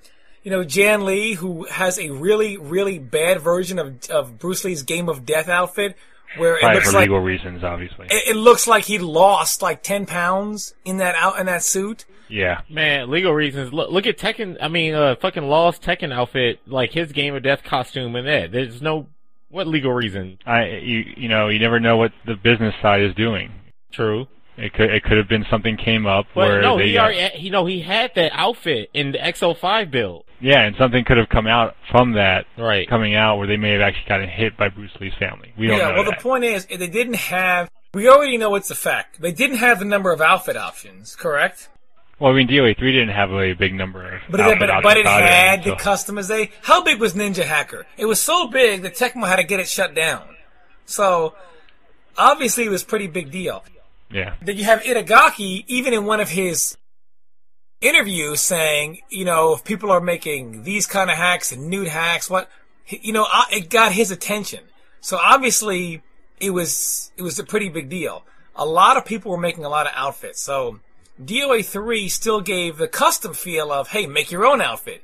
you know, Jan Lee, who has a really, really bad version of, of Bruce Lee's Game of Death outfit, where it Right, looks for like legal reasons, obviously. it, it looks like he lost like ten pounds in that out in that suit. yeah. Man, legal reasons. Look, look at Tekken. I mean, uh, fucking Law's Tekken outfit, like his Game of Death costume and that. There's no what legal reason. I you you know you never know what the business side is doing. True, It could it could have been something came up but where no, they he got- already, he know he had that outfit in the X05 build. yeah, and something could have come out from that Right. coming out where they may have actually gotten hit by Bruce Lee's family. We don't know. yeah, know well, that. the point is, they didn't have. We already know it's a fact. They didn't have the number of outfit options, correct? well, I mean, DOA three didn't have a big number of But it, but, options but it either, had the so- customization. How big was Ninja Hacker? It was so big that Tecmo had to get it shut down. So obviously, it was pretty big deal. Yeah. Then you have Itagaki, even in one of his interviews, saying, you know, if people are making these kind of hacks and nude hacks, what, you know, it got his attention. So obviously, it was it was a pretty big deal. A lot of people were making a lot of outfits. So DOA three still gave the custom feel of, hey, make your own outfit.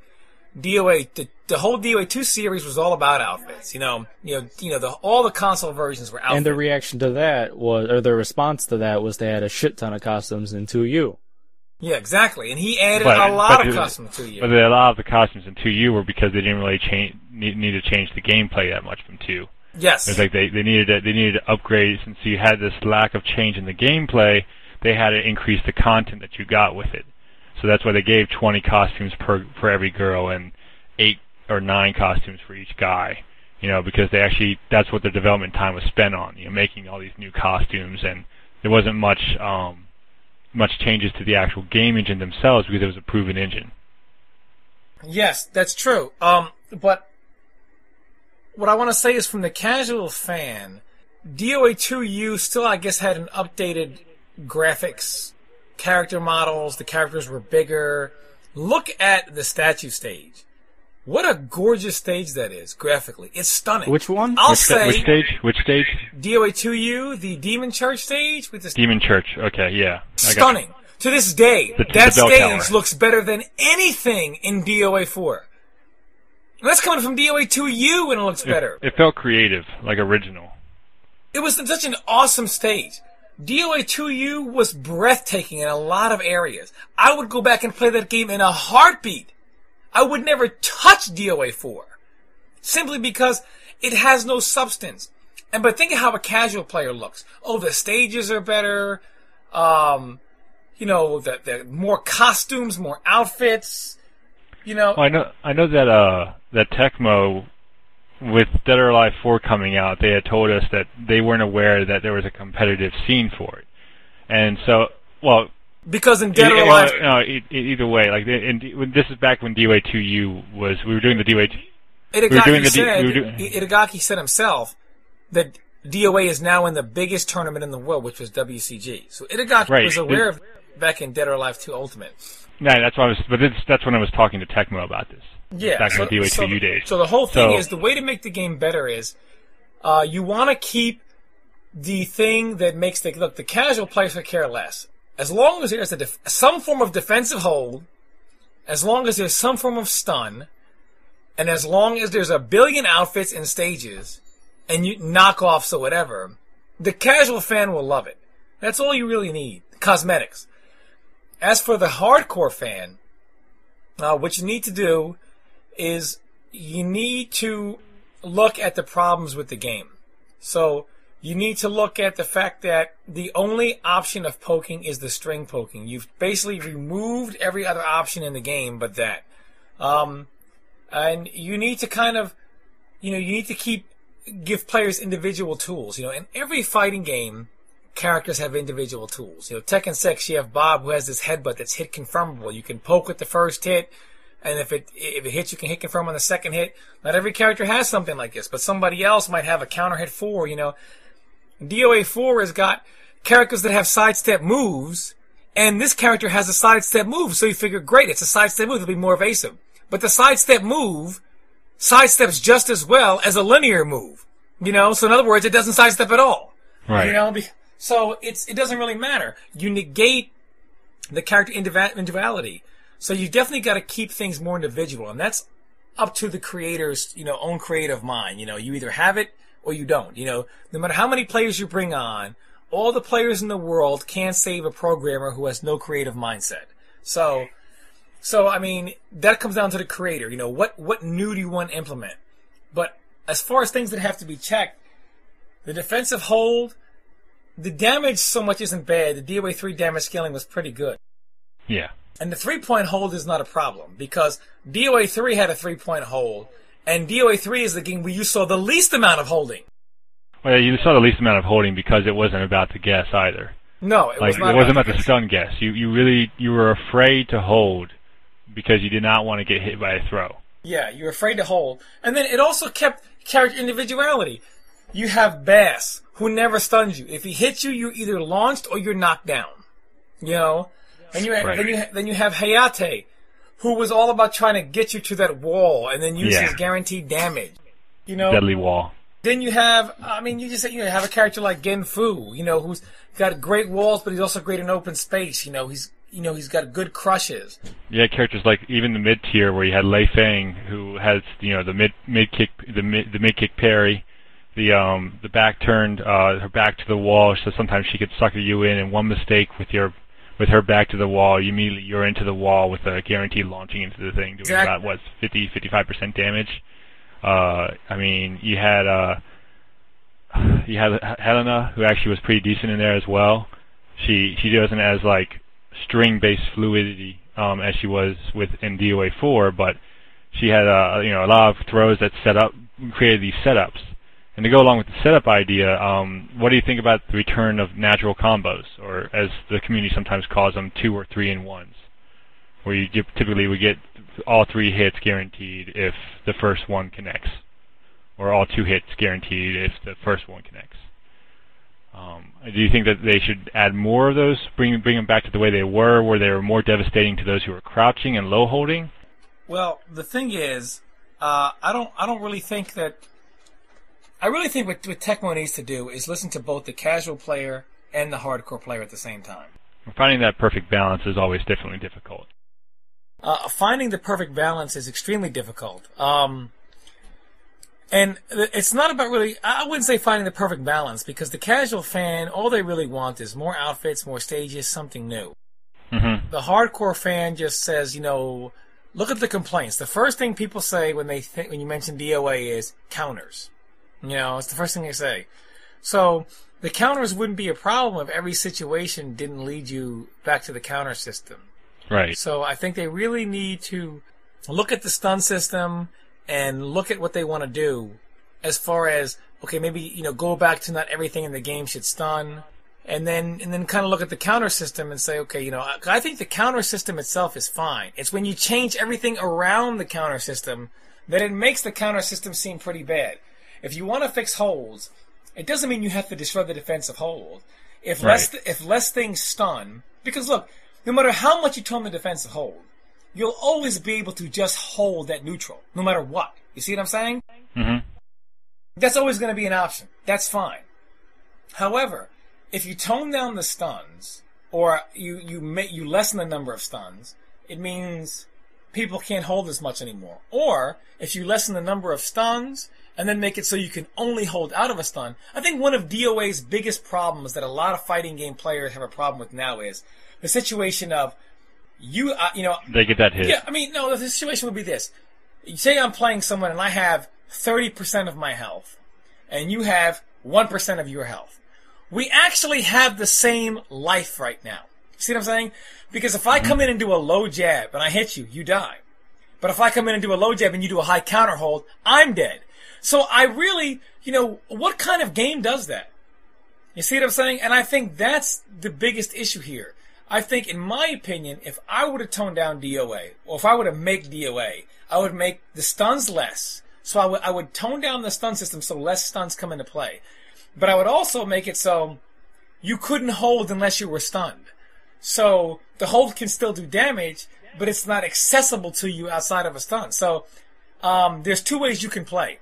DOA the, the whole DOA two series was all about outfits. You know, you know, you know, the all the console versions were outfits. And the reaction to that was, or the response to that was they had a shit ton of costumes in 2U. yeah, exactly. And he added But- a lot but of the- custom to you. But a lot of the costumes in 2U were because they didn't really change need, need to change the gameplay that much from 2. Yes. It's like they, they needed to, they needed to upgrade since you had this lack of change in the gameplay. They had to increase the content that you got with it. So that's why they gave 20 costumes per for every girl and eight or nine costumes for each guy. You know, because they actually that's what their development time was spent on. You know, making all these new costumes and there wasn't much um much changes to the actual game engine themselves because it was a proven engine. Yes, that's true. Um, but what I want to say is from the casual fan, DOA 2U still, I guess, had an updated graphics, character models. The characters were bigger. Look at the statue stage. What a gorgeous stage that is, graphically. It's stunning. Which one? I'll Which, say which stage? Which stage? DOA 2U, the Demon Church stage, with this Demon Church. Okay, yeah. I got you. stunning. To this day, The- that the stage tower. looks better than anything in DOA 4. And that's coming from DOA 2U and it looks better. It felt creative, like original. It was such an awesome stage. DOA 2U was breathtaking in a lot of areas. I would go back and play that game in a heartbeat. I would never touch DOA 4. Simply because it has no substance. And but think of how a casual player looks. Oh, the stages are better. Um, you know, the, the more costumes, more outfits. You know, Well, I know, I know that uh, that Tecmo, with Dead or Alive 4 coming out, they had told us that they weren't aware that there was a competitive scene for it, and so, well, because in Dead or Alive, well, no, e- either way, like, in, when- this is back when DOA 2U was, we were doing the DOA. Itagaki we were doing the said, we doing- Itagaki said himself that DOA is now in the biggest tournament in the world, which was WCG. So Itagaki Right. was aware of back in Dead or Alive 2 Ultimate. No, that's what I was. But this, that's when I was talking to Tecmo about this. Yeah, Back in so, the DOA so, 2U days. So the whole thing So- is the way to make the game better is uh, you want to keep the thing that makes the look. The casual player could care less as long as there's def- some form of defensive hold, as long as there's some form of stun, and as long as there's a billion outfits and stages, and you knockoffs or whatever, the casual fan will love it. That's all you really need. Cosmetics. As for the hardcore fan, uh, what you need to do is you need to look at the problems with the game. So you need to look at the fact that the only option of poking is the string poking. You've basically removed every other option in the game but that. Um, and you need to kind of, you know, you need to keep give players individual tools. You know, in every fighting game, characters have individual tools. You know, Tekken 6, you have Bob who has this headbutt that's hit confirmable. You can poke with the first hit, and if it if it hits, you can hit confirm on the second hit. Not every character has something like this, but somebody else might have a counter hit four. You know, DOA four has got characters that have sidestep moves, and this character has a sidestep move. So you figure, great, it's a sidestep move; it'll be more evasive. But the sidestep move sidesteps just as well as a linear move. You know, so in other words, it doesn't sidestep at all. Right. You know, so it's it doesn't really matter. You negate the character individuality. So you definitely got to keep things more individual, and that's up to the creator's you know own creative mind. You know, you either have it or you don't. You know, no matter how many players you bring on, all the players in the world can't save a programmer who has no creative mindset. So, so I mean, that comes down to the creator. You know, what what new do you want to implement? But as far as things that have to be checked, the defensive hold, the damage so much isn't bad. The DOA three damage scaling was pretty good. Yeah. And the three point hold is not a problem because DOA 3 had a three point hold, and DOA 3 is the game where you saw the least amount of holding. Well, you saw the least amount of holding because it wasn't about the guess either. No, it Like was not. it wasn't about about the stun guess. You you really you were afraid to hold because you did not want to get hit by a throw. Yeah, you're afraid to hold. And then it also kept character individuality. You have Bass, who never stuns you. If he hits you, you're either launched or you're knocked down. You know? And you, Right. then you then you have Hayate, who was all about trying to get you to that wall and then use Yeah. his guaranteed damage. You know? Deadly wall. Then you have, I mean, you just you know, have a character like Gen Fu, you know, who's got great walls, but he's also great in open space. You know, he's you know he's got good crushes. Yeah, characters like even the mid tier where you had Lei Fang who has you know the mid mid kick the mid the mid kick parry, the um the back turned uh her back to the wall so sometimes she could sucker you in and one mistake with your with her back to the wall you immediately you're into the wall with a guaranteed launching into the thing doing Exact- about what 50 55 percent damage. Uh, I mean you had uh you had Helena who actually was pretty decent in there as well. She she wasn't as like string based fluidity um, as she was with in DOA four, but she had uh, you know a lot of throws that set up created these setups. And to go along with the setup idea, um, what do you think about the return of natural combos, or as the community sometimes calls them, two or three in ones, where you typically would get all three hits guaranteed if the first one connects, or all two hits guaranteed if the first one connects. Um, do you think that they should add more of those, bring bring them back to the way they were, where they were more devastating to those who were crouching and low holding? Well, the thing is, uh, I don't I don't really think that. I really think what, what Tecmo needs to do is listen to both the casual player and the hardcore player at the same time. Finding that perfect balance is always definitely difficult. Uh, finding the perfect balance is extremely difficult. Um, and it's not about really, I wouldn't say finding the perfect balance because the casual fan, all they really want is more outfits, more stages, something new. hmm The hardcore fan just says, you know, look at the complaints. The first thing people say when they think, when you mention DOA is counters. You know, it's the first thing they say. So the counters wouldn't be a problem if every situation didn't lead you back to the counter system. Right. So I think they really need to look at the stun system and look at what they want to do as far as okay, maybe you know go back to not everything in the game should stun, and then and then kind of look at the counter system and say okay, you know I, I think the counter system itself is fine. It's when you change everything around the counter system that it makes the counter system seem pretty bad. If you want to fix holes It doesn't mean you have to destroy the defensive hold. If Right. less if less things stun, because look, no matter how much you tone the defensive hold, you'll always be able to just hold that neutral, no matter what. You see what I'm saying? hmm That's always going to be an option. That's fine. However, if you tone down the stuns, or you you make you lessen the number of stuns, it means people can't hold as much anymore. Or if you lessen the number of stuns and then make it so you can only hold out of a stun, I think one of DOA's biggest problems that a lot of fighting game players have a problem with now is the situation of you uh, you know They get that hit. yeah, I mean, no, the situation would be this. Say I'm playing someone and I have 30% of my health, and you have 1% of your health. We actually have the same life right now. See what I'm saying? Because if I mm-hmm. come in and do a low jab and I hit you, you die. But if I come in and do a low jab and you do a high counter hold, I'm dead. So I really, you know, what kind of game does that? You see what I'm saying? And I think that's the biggest issue here. I think, in my opinion, if I were to tone down DOA, or if I were to make DOA, I would make the stuns less. So I would, I would tone down the stun system so less stuns come into play. But I would also make it so you couldn't hold unless you were stunned. So the hold can still do damage, but it's not accessible to you outside of a stun. So um, there's two ways you can play.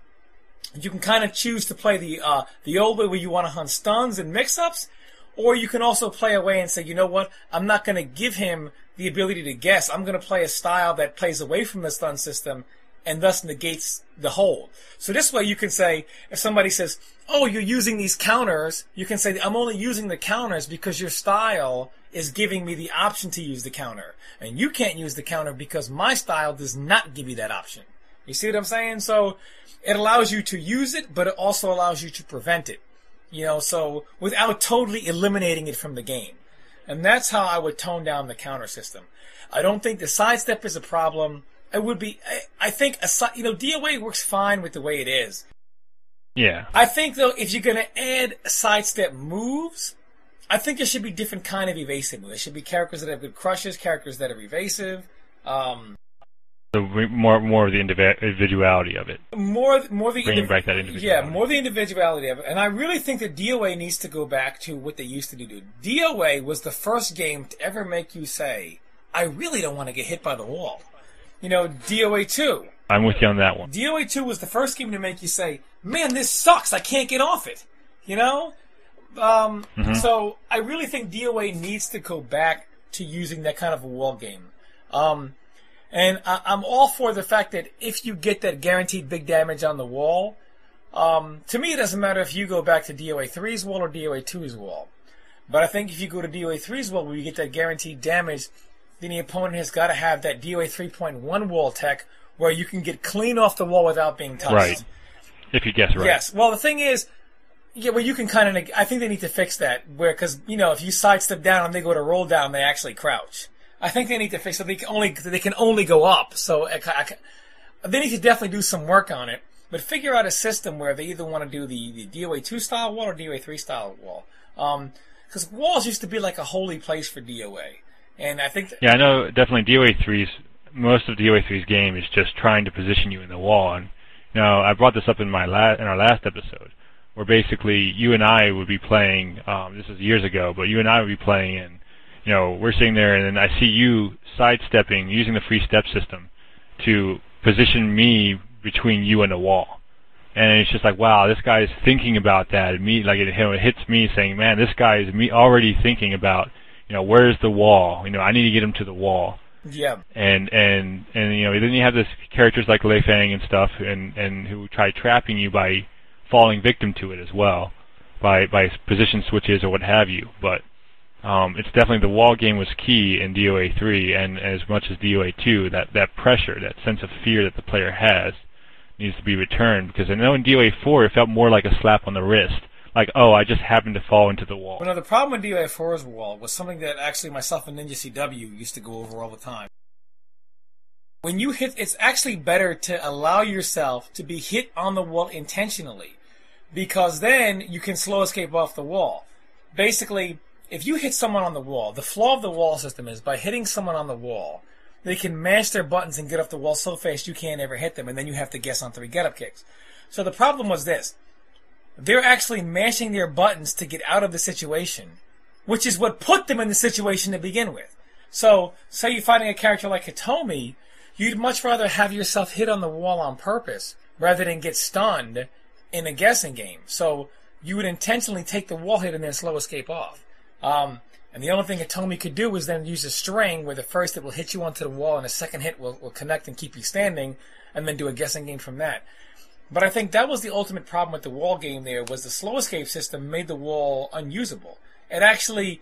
You can kind of choose to play the uh, the old way where you want to hunt stuns and mix-ups, or you can also play away and say, you know what, I'm not going to give him the ability to guess. I'm going to play a style that plays away from the stun system and thus negates the hold. So this way you can say, if somebody says, oh, you're using these counters, you can say, I'm only using the counters because your style is giving me the option to use the counter. And you can't use the counter because my style does not give you that option. You see what I'm saying? So it allows you to use it, but it also allows you to prevent it. You know, so without totally eliminating it from the game. And that's how I would tone down the counter system. I don't think the sidestep is a problem. It would be, I, I think, a, you know, DOA works fine with the way it is. Yeah. I think though, if you're going to add sidestep moves, I think there should be different kind of evasive. There should be characters that have good crushes, characters that are evasive. Um, So more more of the individuality of it. more more the Bringing indiv- back that individuality. Yeah, more the individuality of it. And I really think that DOA needs to go back to what they used to do. DOA was the first game to ever make you say, "I really don't want to get hit by the wall." You know, DOA two. I'm with you on that one. DOA two was the first game to make you say, "Man, this sucks. I can't get off it." You know. Um, So I really think DOA needs to go back to using that kind of a wall game. Um, and I, I'm all for the fact that if you get that guaranteed big damage on the wall, um, to me it doesn't matter if you go back to DOA 3's wall or DOA 2's wall. But I think if you go to DOA 3's wall where you get that guaranteed damage, then the opponent has got to have that DOA 3.1 wall tech where you can get clean off the wall without being touched. Right. If you guess right. Yes. Well, the thing is, yeah, well, you can kind of. I think they need to fix that, where because you know if you sidestep down and they go to roll down, they actually crouch. I think they need to fix it. They can only they can only go up. So I, I, they need to definitely do some work on it. But figure out a system where they either want to do the, the DOA two style wall or DOA three style wall. Um, because walls used to be like a holy place for DOA, and I think that, Yeah, I know definitely DOA 3's most of DOA 3's game is just trying to position you in the wall. And you I brought this up in my la- in our last episode, where basically you and I would be playing. Um, this is years ago, but you and I would be playing, and you know, we're sitting there, and then I see you sidestepping using the free step system to position me between you and the wall. And it's just like, wow, this guy is thinking about that. And me, like it, it hits me saying, man, this guy is me already thinking about, you know, where's the wall? You know, I need to get him to the wall yeah, and and and you know then you have this characters like Lei Fang and stuff and and who try trapping you by falling victim to it as well by by position switches or what have you. But um, it's definitely the wall game was key in DOA 3 and as much as DOA 2 that that pressure that sense of fear that the player has needs to be returned. Because I know in DOA 4 it felt more like a slap on the wrist. Like oh I just happened to fall into the wall. Well, the problem with DOA 4's wall was something that actually myself and Ninja CW used to go over all the time. When you hit, it's actually better to allow yourself to be hit on the wall intentionally, because then you can slow escape off the wall. Basically, if you hit someone on the wall, the flaw of the wall system is by hitting someone on the wall, they can mash their buttons and get off the wall so fast you can't ever hit them, and then you have to guess on three get up kicks. So the problem was this they're actually mashing their buttons to get out of the situation, which is what put them in the situation to begin with. So, say you're fighting a character like Hitomi, you'd much rather have yourself hit on the wall on purpose rather than get stunned in a guessing game. So, you would intentionally take the wall hit and then slow escape off. Um, and the only thing Hitomi could do was then use a string where the first hit will hit you onto the wall and the second hit will, will connect and keep you standing, and then do a guessing game from that. But I think that was the ultimate problem with the wall game there was the slow escape system made the wall unusable. It actually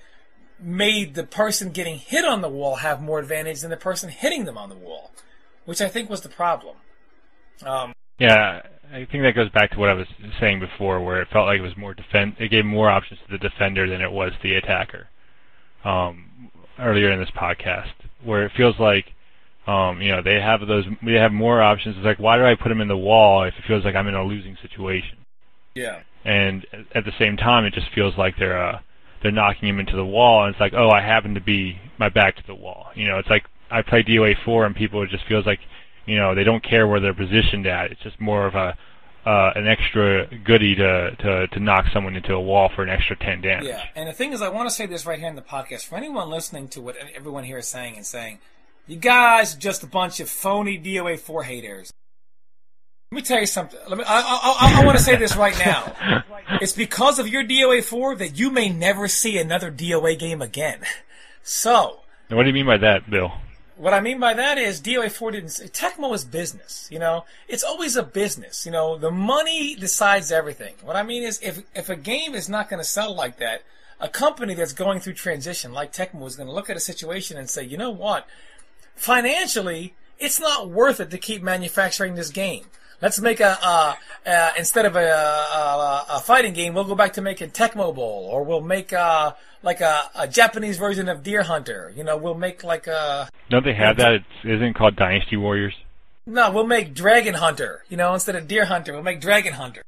made the person getting hit on the wall have more advantage than the person hitting them on the wall, which I think was the problem. Um, yeah, I think that goes back to what I was saying before, where it felt like it was more defend. It gave more options to the defender than it was the attacker. Um, earlier in this podcast, where it feels like, um, you know, they have those. They have more options. It's like, why do I put them in the wall if it feels like I'm in a losing situation? yeah. And at the same time, it just feels like they're uh, they're knocking him into the wall, and it's like, oh, I happen to be my back to the wall. You know, it's like I play DOA four, and people it just feels like, you know, they don't care where they're positioned at. It's just more of a uh, an extra goodie to, to to knock someone into a wall for an extra ten damage. Yeah, and the thing is, I want to say this right here in the podcast for anyone listening to what everyone here is saying and saying, you guys are just a bunch of phony DOA four haters. Let me tell you something. Let me. I, I, I, I want to say this right now. It's because of your DOA four that you may never see another DOA game again. So, what do you mean by that, Bill? What I mean by that is DOA 4 didn't. Tecmo is business. You know, it's always a business. You know, the money decides everything. What I mean is, if if a game is not going to sell like that, a company that's going through transition like Tecmo is going to look at a situation and say, you know what, financially, it's not worth it to keep manufacturing this game. Let's make a uh, uh, instead of a, a, a fighting game, we'll go back to making Tecmo Bowl, or we'll make uh, like a, a Japanese version of Deer Hunter. You know, we'll make like a Don't they have that? It isn't it called Dynasty Warriors. no, we'll make Dragon Hunter. You know, instead of Deer Hunter, we'll make Dragon Hunter.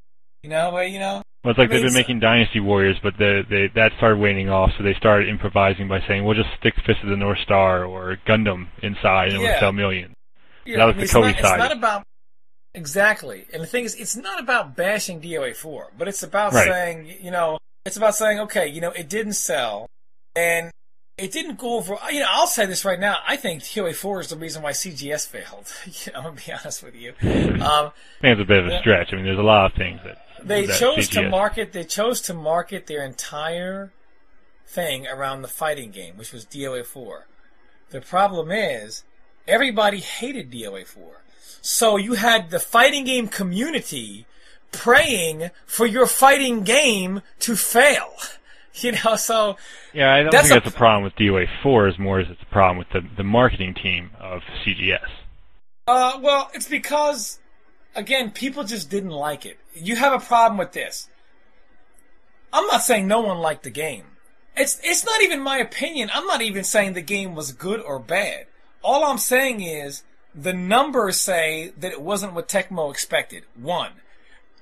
You know, where you know. Well, it's like I mean, they've been making Dynasty Warriors, but they, that started waning off, so they started improvising by saying, we'll just stick Fist of the North Star or Gundam inside and Yeah. we'll sell millions. Yeah, That was I mean, the Koei not, side. It's not about exactly, and the thing is, it's not about bashing DOA four, but it's about Right. saying, you know, it's about saying, okay, you know, it didn't sell, and it didn't go over. You know, I'll say this right now. I think DOA four is the reason why CGS failed. you know, I'm gonna be honest with you. Um, it's a bit of a stretch. I mean, there's a lot of things that they that chose to market. They chose to market their entire thing around the fighting game, which was DOA four. The problem is everybody hated DOA four, so you had the fighting game community praying for your fighting game to fail. You know, so Yeah, I don't That's think a- that's a problem with DOA 4 as more as it's a problem with the, the marketing team of CGS. Uh, well, it's because, again, people just didn't like it. You have a problem with this. I'm not saying no one liked the game. It's it's not even my opinion. I'm not even saying the game was good or bad. All I'm saying is the numbers say that it wasn't what Tecmo expected. One.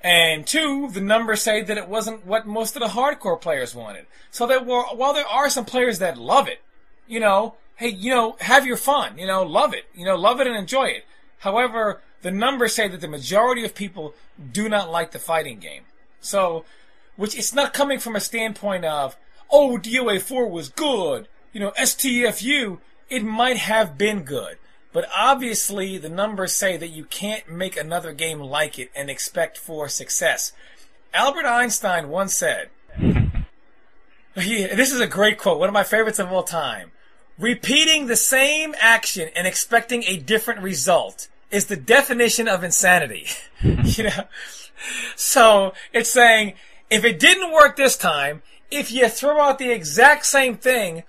And two, the numbers say that it wasn't what most of the hardcore players wanted. So that were, while there are some players that love it, you know, hey, you know, have your fun, you know, love it, you know, love it and enjoy it. However, the numbers say that the majority of people do not like the fighting game. So, which it's not coming from a standpoint of, oh, DOA 4 was good, you know, STFU, it might have been good. But obviously, the numbers say that you can't make another game like it and expect for success. Albert Einstein once said, yeah, this is a great quote, one of my favorites of all time. Repeating the same action and expecting a different result is the definition of insanity. you know? So it's saying if it didn't work this time, if you throw out the exact same thing,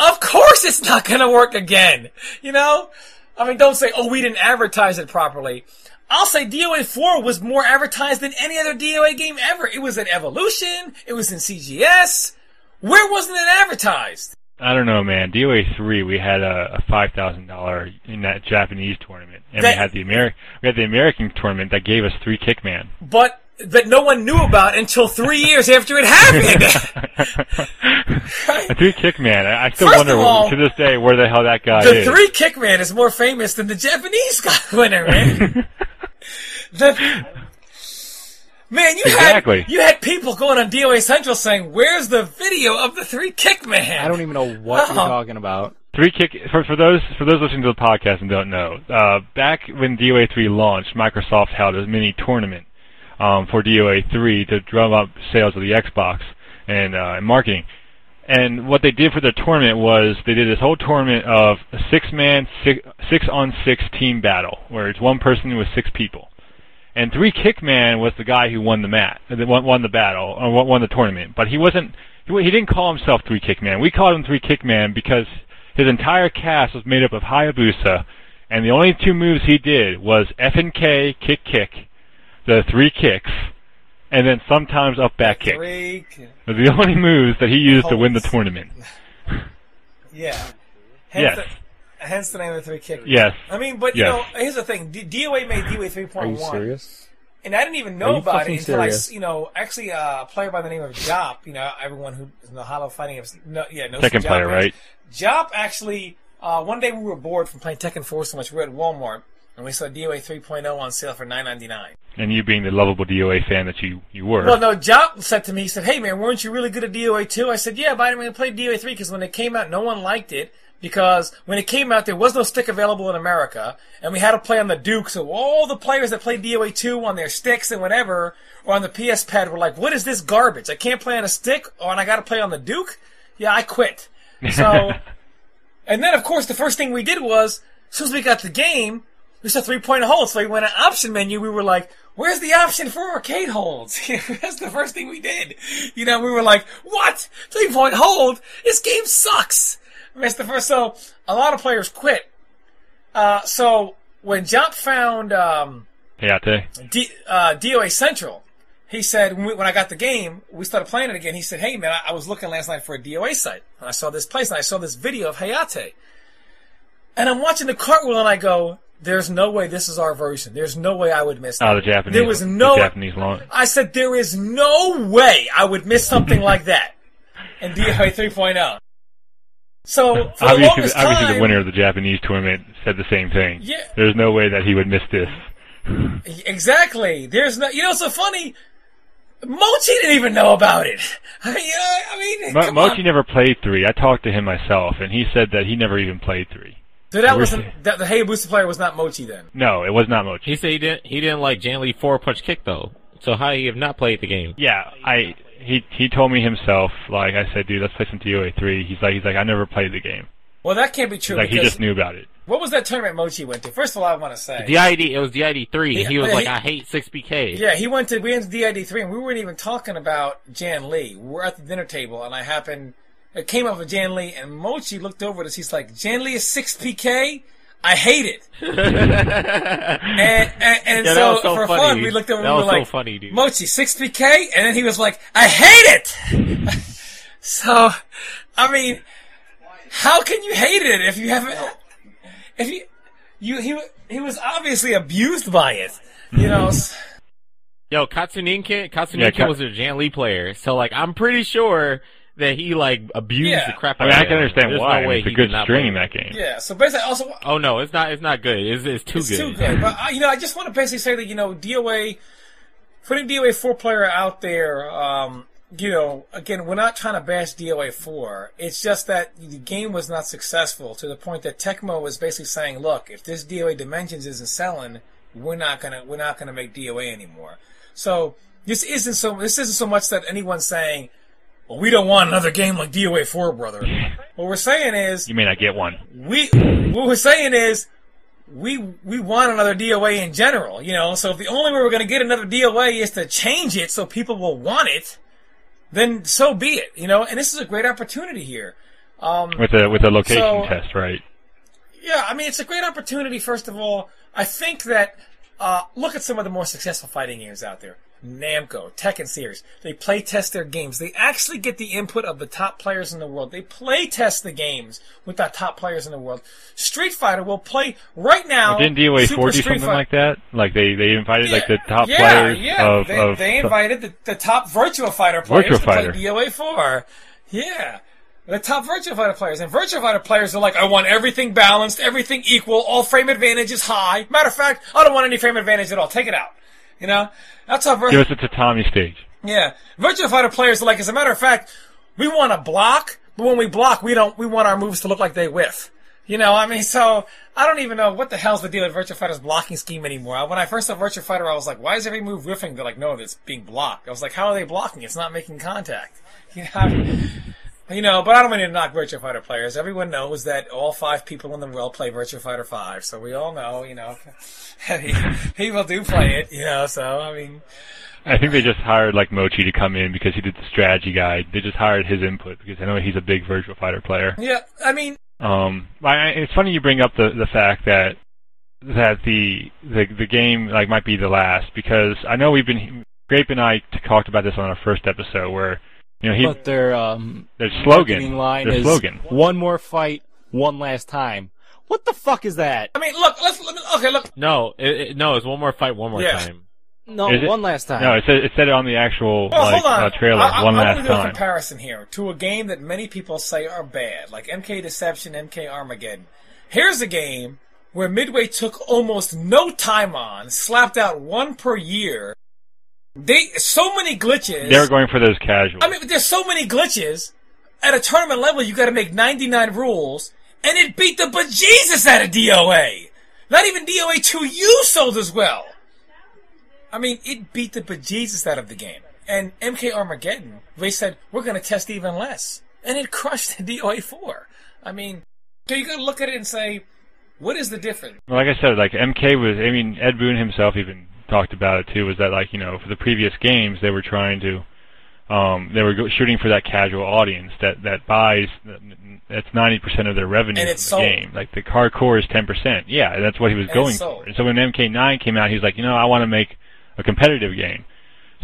of course it's not going to work again. You know? I mean, don't say, oh, we didn't advertise it properly. I'll say DOA 4 was more advertised than any other DOA game ever. It was in Evolution. It was in CGS. Where wasn't it advertised? I don't know, man. DOA 3, we had a, a $5,000 in that Japanese tournament. And That- we had the Ameri- we had the American tournament that gave us three Kickman. But, but no one knew about until three years after it happened. the three Kickman. I, I still First wonder all, to this day where the hell that guy is the is. three kickman is more famous than the Japanese guy winner, man. the, Man, you Exactly. had you had people going on DOA Central saying, "Where's the video of the three kick man?" I don't even know what you're Oh. talking about. Three kick for for those for those listening to the podcast and don't know. Uh, back when DOA three launched, Microsoft held a mini tournament um, for DOA three to drum up sales of the Xbox and, uh, and marketing. And what they did for the tournament was they did this whole tournament of a six man six team battle where it's one person with six people. And Three Kick Man was the guy who won the mat, uh, won, won the battle, or won the tournament. But he wasn't, he didn't call himself Three Kick Man. We called him Three Kick Man because his entire cast was made up of Hayabusa, and the only two moves he did was F and K kick kick, the three kicks, and then sometimes up back kick. Three, kick. Those are the only moves that he used to win the tournament. yeah. Yes. Hence The, hence the name of the three kick. Yes. I mean, but Yes. you know, here's the thing: D- DOA made DOA 3.1. Are you serious? And I didn't even know about it until I, serious? s- you know, actually uh, a player by the name of Jop, you know, everyone who is in the Hollow Fighting, no, yeah, no Second player, right? Jop actually, uh, one day we were bored from playing Tekken 4 so much, we were at Walmart, and we saw DOA 3.0 on sale for nine ninety nine. And you being the lovable DOA fan that you you were. Well, no, Jop said to me, he said, hey man, weren't you really good at DOA 2? I said, yeah, but I didn't really play DOA 3 because when it came out, no one liked it. Because when it came out, there was no stick available in America, and we had to play on the Duke. So all the players that played DOA 2 on their sticks and whatever, or on the PS Pad, were like, "What is this garbage? I can't play on a stick, or and I got to play on the Duke." Yeah, I quit. So, and then of course, the first thing we did was, as soon as we got the game, we a three point holds. So we went to option menu. We were like, "Where's the option for arcade holds?" That's the first thing we did. You know, we were like, "What? Three point hold? This game sucks." That's the first. So a lot of players quit. Uh, so when Jump found um, Hayate. D, uh, DOA Central, he said when, we, when I got the game, we started playing it again. He said, "Hey man, I, I was looking last night for a DOA site, and I saw this place, and I saw this video of Hayate, and I'm watching the cartwheel, and I go." There's no way this is our version. There's no way I would miss oh, that. Oh, the Japanese. There was no. the Japanese launch. I said there is no way I would miss something like that in DOA 3.0. So for the Obviously, obviously, the winner of the Japanese tournament said the same thing. Yeah. There's no way that he would miss this. Exactly. There's no. You know, so funny. Mochi didn't even know about it. I mean, I mean, Mo- Mochi on. never played three. I talked to him myself, and he said that he never even played three. So that wasn't saying- that the Hayabusa player was not Mochi then. No, it was not Mochi. He said he didn't. He didn't like Jan Lee four punch kick though. So how he have not played the game? Yeah, I he he told me himself. Like I said, dude, let's play some DOA three. He's like he's like I never played the game. Well, that can't be true. Like he just knew about it. what was that tournament Mochi went to? First of all, I want to say, DID. It was DID three. Yeah, he was yeah, like, he- I hate six PK. yeah, he went to we went to DID three, and we weren't even talking about Jan Lee. We're at the dinner table, and I happened it came up with Jan Lee, and Mochi looked over at us. He's like, "Jan Lee is six PK." I hate it. and and, and Yeah, so, so for funny. fun, we looked over That and we was were so like, funny, dude. Mochi, 6PK? And then he was like, I hate it! so, I mean, how can you hate it if you haven't, if you, you, he, he was obviously abused by it. You know, s- Yo, Katsuninkin, Katsuninkin Yeah, Ka- was a Jan Lee player, so like I'm pretty sure that he like abused Yeah. the crap I out mean, of I can understand There's why. No way it's a he good did not string play. in that game. yeah, so basically also, Oh no, it's not. It's not good. It's, it's too it's good. too good. But, uh, you know, I just want to basically say that, you know, DOA, putting DOA 4 player out there, um, you know, again, we're not trying to bash DOA 4. It's just that the game was not successful to the point that Tecmo was basically saying, look, if this DOA Dimensions isn't selling, we're not gonna, we're not gonna make DOA anymore. So, this isn't so, this isn't so much that anyone's saying, well, we don't want another game like DOA 4, brother. What we're saying is, You may not get one. we what we're saying is we we want another DOA in general, you know. So if the only way we're going to get another DOA is to change it so people will want it, then so be it, you know. And this is a great opportunity here. Um, With a with a location So- test, right? yeah, I mean it's a great opportunity. First of all, I think that uh, look at some of the more successful fighting games out there. Namco, Tekken series. They play test their games. They actually get the input of the top players in the world. They play test the games with the top players in the world. Street Fighter will play right now. Didn't DOA Super four do something Fighter- like that? Like they they invited like the top yeah, players yeah. of they, of they invited the, the top Virtua Fighter players Virtua to play DOA four. Yeah. The top Virtua Fighter players. And Virtua Fighter players are like, I want everything balanced, everything equal, all frame advantage is high. Matter of fact, I don't want any frame advantage at all. Take it out. You know, that's how. Vir- Give us a tatami stage. yeah, Virtua Fighter players are like. As a matter of fact, we want to block, but when we block, we don't. We want our moves to look like they whiff. You know, I mean, so I don't even know what the hell's the deal with Virtua Fighter's blocking scheme anymore. When I first saw Virtua Fighter, I was like, why is every move whiffing? They're like, no, it's being blocked. I was like, how are they blocking? It's not making contact. You know, I mean, you know, but I don't mean to knock Virtua Fighter players. Everyone knows that all five people in the world play Virtua Fighter 5, so we all know, you know, people do play it, you know, so, I mean, I think they just hired like Mochi to come in because he did the strategy guide. They just hired his input because I know he's a big Virtua Fighter player. yeah, I mean, Um, I, it's funny you bring up the the fact that that the the the game like might be the last because I know we've been Grape and I talked about this on our first episode where you know he But their um their slogan line their is slogan one more fight, one last time. What the fuck is that? I mean, look, let's, let me, okay, look, No, it, it, no, it's one more fight, one more Yeah. time. No, Is it? one last time. no it said it said it on the actual Well, like hold on. uh, trailer I, I, one I last want to do a time. comparison here to a game that many people say are bad, like MK Deception, MK Armageddon. Here's a game where Midway took almost no time on, slapped out one per year. They so many glitches. They were going for those casuals. I mean, there's so many glitches. At a tournament level, you got to make 99 rules, and it beat the bejesus out of DOA. Not even DOA 2 you sold as well. I mean, it beat the bejesus out of the game. And MK Armageddon, they said, we're going to test even less. And it crushed the DOA 4. I mean, so you got to look at it and say, what is the difference? Like I said, like MK was. I mean, Ed Boon himself even talked about it too. Was that like you know for the previous games they were trying to, um, they were go- shooting for that casual audience that that buys. That's ninety percent of their revenue And from the sold. game. Like the hardcore is ten percent. Yeah, that's what he was And going it's sold. for. And so when MK9 came out, he was like, you know, I want to make a competitive game.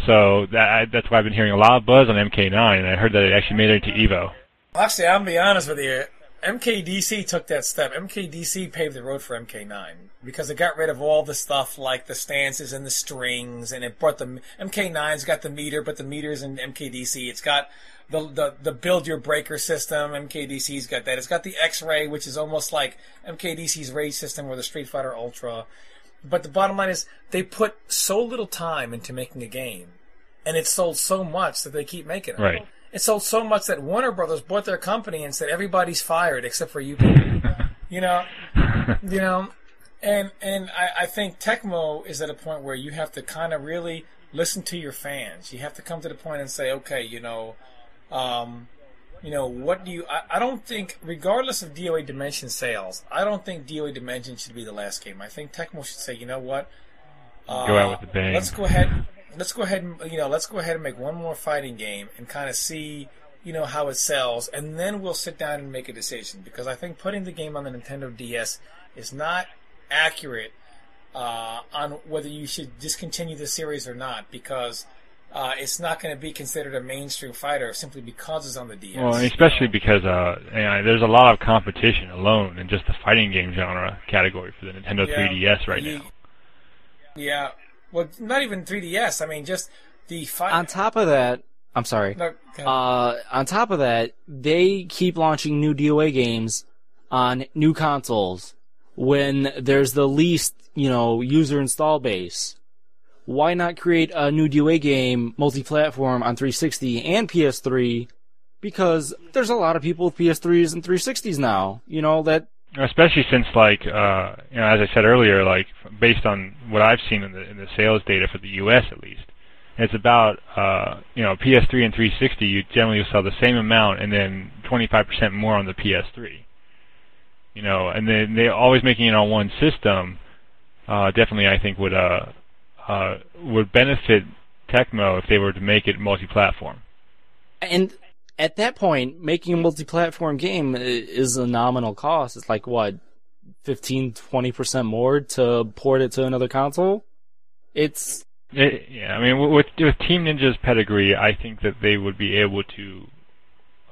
So that I, that's why I've been hearing a lot of buzz on MK9, and I heard that it actually made it to Evo. Actually, I'm gonna be honest with you. MKDC took that step. MKDC paved the road for MK9 because it got rid of all the stuff like the stances and the strings, and it brought the MK9's got the meter, but the meters in MKDC. It's got the the, the build your breaker system. MKDC's got that. It's got the X-ray, which is almost like MKDC's ray system or the Street Fighter Ultra. But the bottom line is they put so little time into making a game, and it sold so much that they keep making it. Right. It sold so much that Warner Brothers bought their company and said everybody's fired except for you people. you know, you know, and and I, I think Tecmo is at a point where you have to kind of really listen to your fans. You have to come to the point and say, okay, you know, um, you know, what do you? I, I don't think, regardless of DOA Dimension sales, I don't think DOA Dimension should be the last game. I think Tecmo should say, you know what? Uh, Go out with the bang. Let's go ahead. Let's go ahead and you know, let's go ahead and make one more fighting game and kind of see, you know, how it sells, and then we'll sit down and make a decision. Because I think putting the game on the Nintendo DS is not accurate uh, on whether you should discontinue the series or not. Because uh, it's not going to be considered a mainstream fighter simply because it's on the DS. Well, and especially because uh, you know, there's a lot of competition alone in just the fighting game genre category for the Nintendo Yeah. 3DS right You- now. Yeah. Well, not even 3DS. I mean, just the. On top of that, I'm sorry. No, ahead. Uh, on top of that, they keep launching new DOA games on new consoles when there's the least, you know, user install base. Why not create a new DOA game multi-platform on 360 and PS3? Because there's a lot of people with PS3s and 360s now. You know that Especially since, like, uh, you know, as I said earlier, like based on what I've seen in the in the sales data for the U.S. at least, it's about uh, you know PS3 and 360. You generally sell the same amount, and then 25% more on the PS3. You know, and then they always making it on one system. Uh, definitely, I think would uh, uh, would benefit Tecmo if they were to make it multi-platform. And at that point, making a multi-platform game is a nominal cost. It's like what, 15, 20% more to port it to another console? It's, It, yeah, I mean, with with Team Ninja's pedigree, I think that they would be able to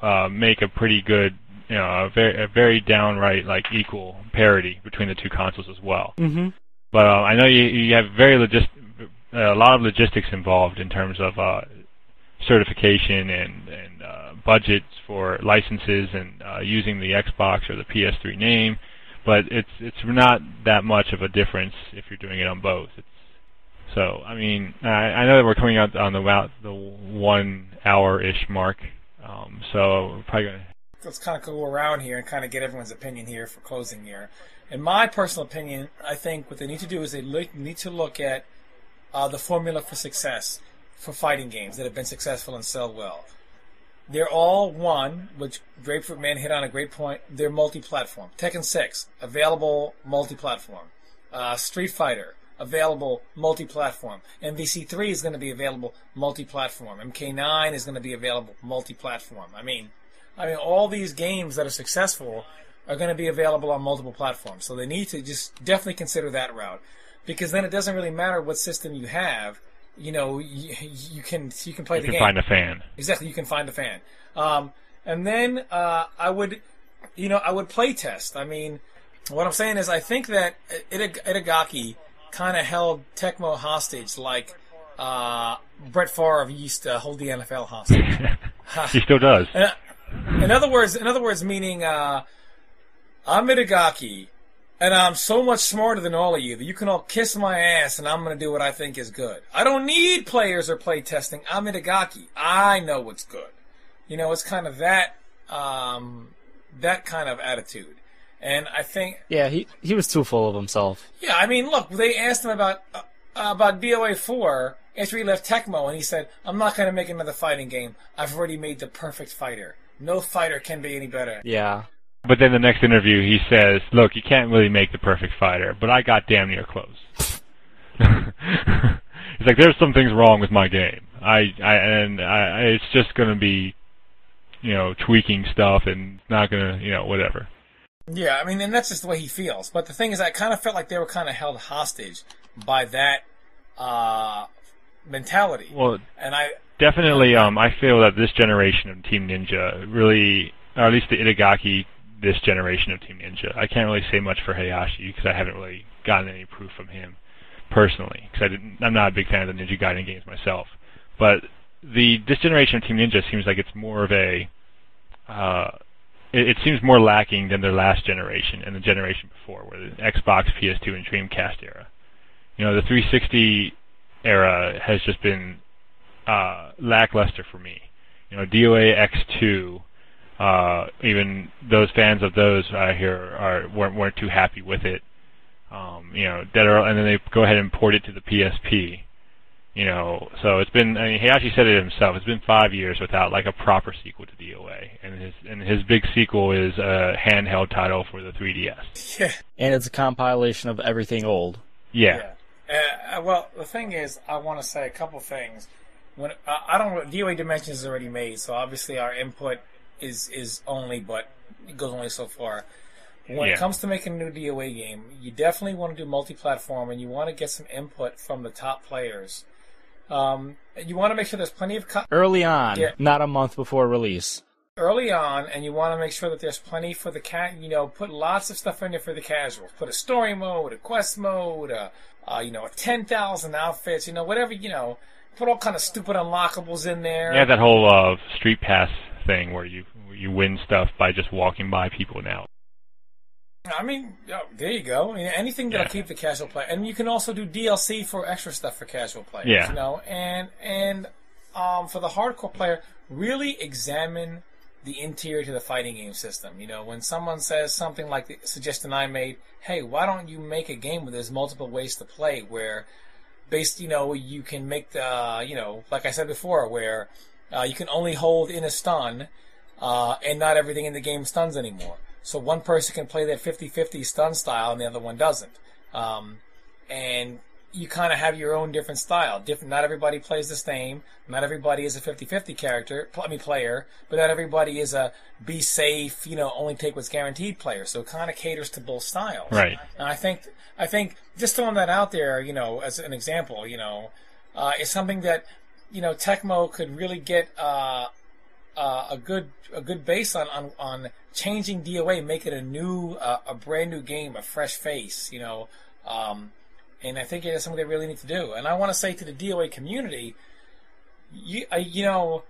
uh, make a pretty good, you know, a very a very downright like equal parity between the two consoles as well. mm-hmm. But uh, I know you you have very logist a lot of logistics involved in terms of uh, certification and and budgets for licenses and uh, using the Xbox or the PS3 name. But it's it's not that much of a difference if you're doing it on both. It's So I mean, I, I know that we're coming out on the about the one hour ish mark. Um, so we're probably gonna. Let's kind of go around here and kind of get everyone's opinion here for closing here. In my personal opinion, I think what they need to do is they look, need to look at uh, the formula for success for fighting games that have been successful and sell well. They're all one, which Grapefruit Man hit on a great point. They're multi-platform. Tekken 6, available multi-platform. Uh, Street Fighter, available multi-platform. MVC3 is going to be available multi-platform. MK9 is going to be available multi-platform. I mean, I mean, all these games that are successful are going to be available on multiple platforms. So they need to just definitely consider that route, because then it doesn't really matter what system you have. You know, you, you can you can play You the can game. find a fan. Exactly, you can find a fan. Um, and then uh, I would, you know, I would play test. I mean, what I'm saying is, I think that Itagaki kind of held Tecmo hostage, like uh, Brett Favre used to hold the NFL hostage. he still does. Uh, in other words, in other words, meaning uh, I'm Itagaki, and I'm so much smarter than all of you that you can all kiss my ass, and I'm going to do what I think is good. I don't need players or play testing. I'm Itagaki. I know what's good. You know, it's kind of that um, that kind of attitude, and I think Yeah, he he was too full of himself. yeah, I mean, look, they asked him about uh, about DOA4 after he left Tecmo, and he said, "I'm not going to make another fighting game. I've already made the perfect fighter. No fighter can be any better." Yeah. But then the next interview, he says, "Look, you can't really make the perfect fighter, but I got damn near close." He's like, "There's some things wrong with my game. I, I and I, it's just going to be, you know, tweaking stuff and not going to, you know, whatever." Yeah, I mean, and that's just the way he feels. But the thing is, I kind of felt like they were kind of held hostage by that uh, mentality. Well, and I, definitely, um, I feel that this generation of Team Ninja really, or at least the Itagaki, this generation of Team Ninja. I can't really say much for Hayashi because I haven't really gotten any proof from him personally because. I'm not a big fan of the Ninja Gaiden games myself. But the this generation of Team Ninja seems like it's more of a. Uh, it, it seems more lacking than their last generation and the generation before, where the Xbox, PS2, and Dreamcast era. You know, the 360 era has just been uh, lackluster for me. You know, DOA X2, uh, even those fans of those I hear are weren't weren't too happy with it. Um, you know, that are, and then they go ahead and port it to the PSP. You know, so it's been. I mean, he actually said it himself. It's been five years without like a proper sequel to DOA, and his and his big sequel is a handheld title for the 3DS. yeah, And it's a compilation of everything old. Yeah, yeah. Uh, well, the thing is, I want to say a couple things. When uh, I don't, DOA Dimensions is already made, so obviously our input is is only, but it goes only so far. When Yeah. it comes to making a new DOA game, you definitely want to do multi-platform, and you want to get some input from the top players. Um, you want to make sure there's plenty of co- Early on, Yeah. not a month before release. early on, and you want to make sure that there's plenty for the cat. You know, put lots of stuff in there for the casuals. Put a story mode, a quest mode, a, uh, you know, a ten thousand outfits. You know, whatever. You know, put all kind of stupid unlockables in there. yeah, that whole uh, street pass thing where you you win stuff by just walking by people now. I mean, oh, there you go. Anything that'll Yeah. keep the casual player, and you can also do DLC for extra stuff for casual players. Yeah. You know, and and um, for the hardcore player, really examine the interior to the fighting game system. You know, when someone says something like the suggestion I made, hey, why don't you make a game where there's multiple ways to play, where based, you know, you can make the, you know, like I said before, where uh, you can only hold in a stun, uh, and not everything in the game stuns anymore. So one person can play that 50-50 stun style and the other one doesn't. Um, and you kind of have your own different style. Different. Not everybody plays the same. Not everybody is a 50-50 character. I mean player, but not everybody is a be safe. You know, only take what's guaranteed player. So it kind of caters to both styles. Right. And I think I think just throwing that out there, you know, as an example, you know, uh, is something that you know Tecmo could really get uh, uh, a good a good base on, on on changing DOA, make it a new uh, a brand new game, a fresh face, you know. Um, and I think it is something they really need to do. And I want to say to the DOA community, you uh, you know,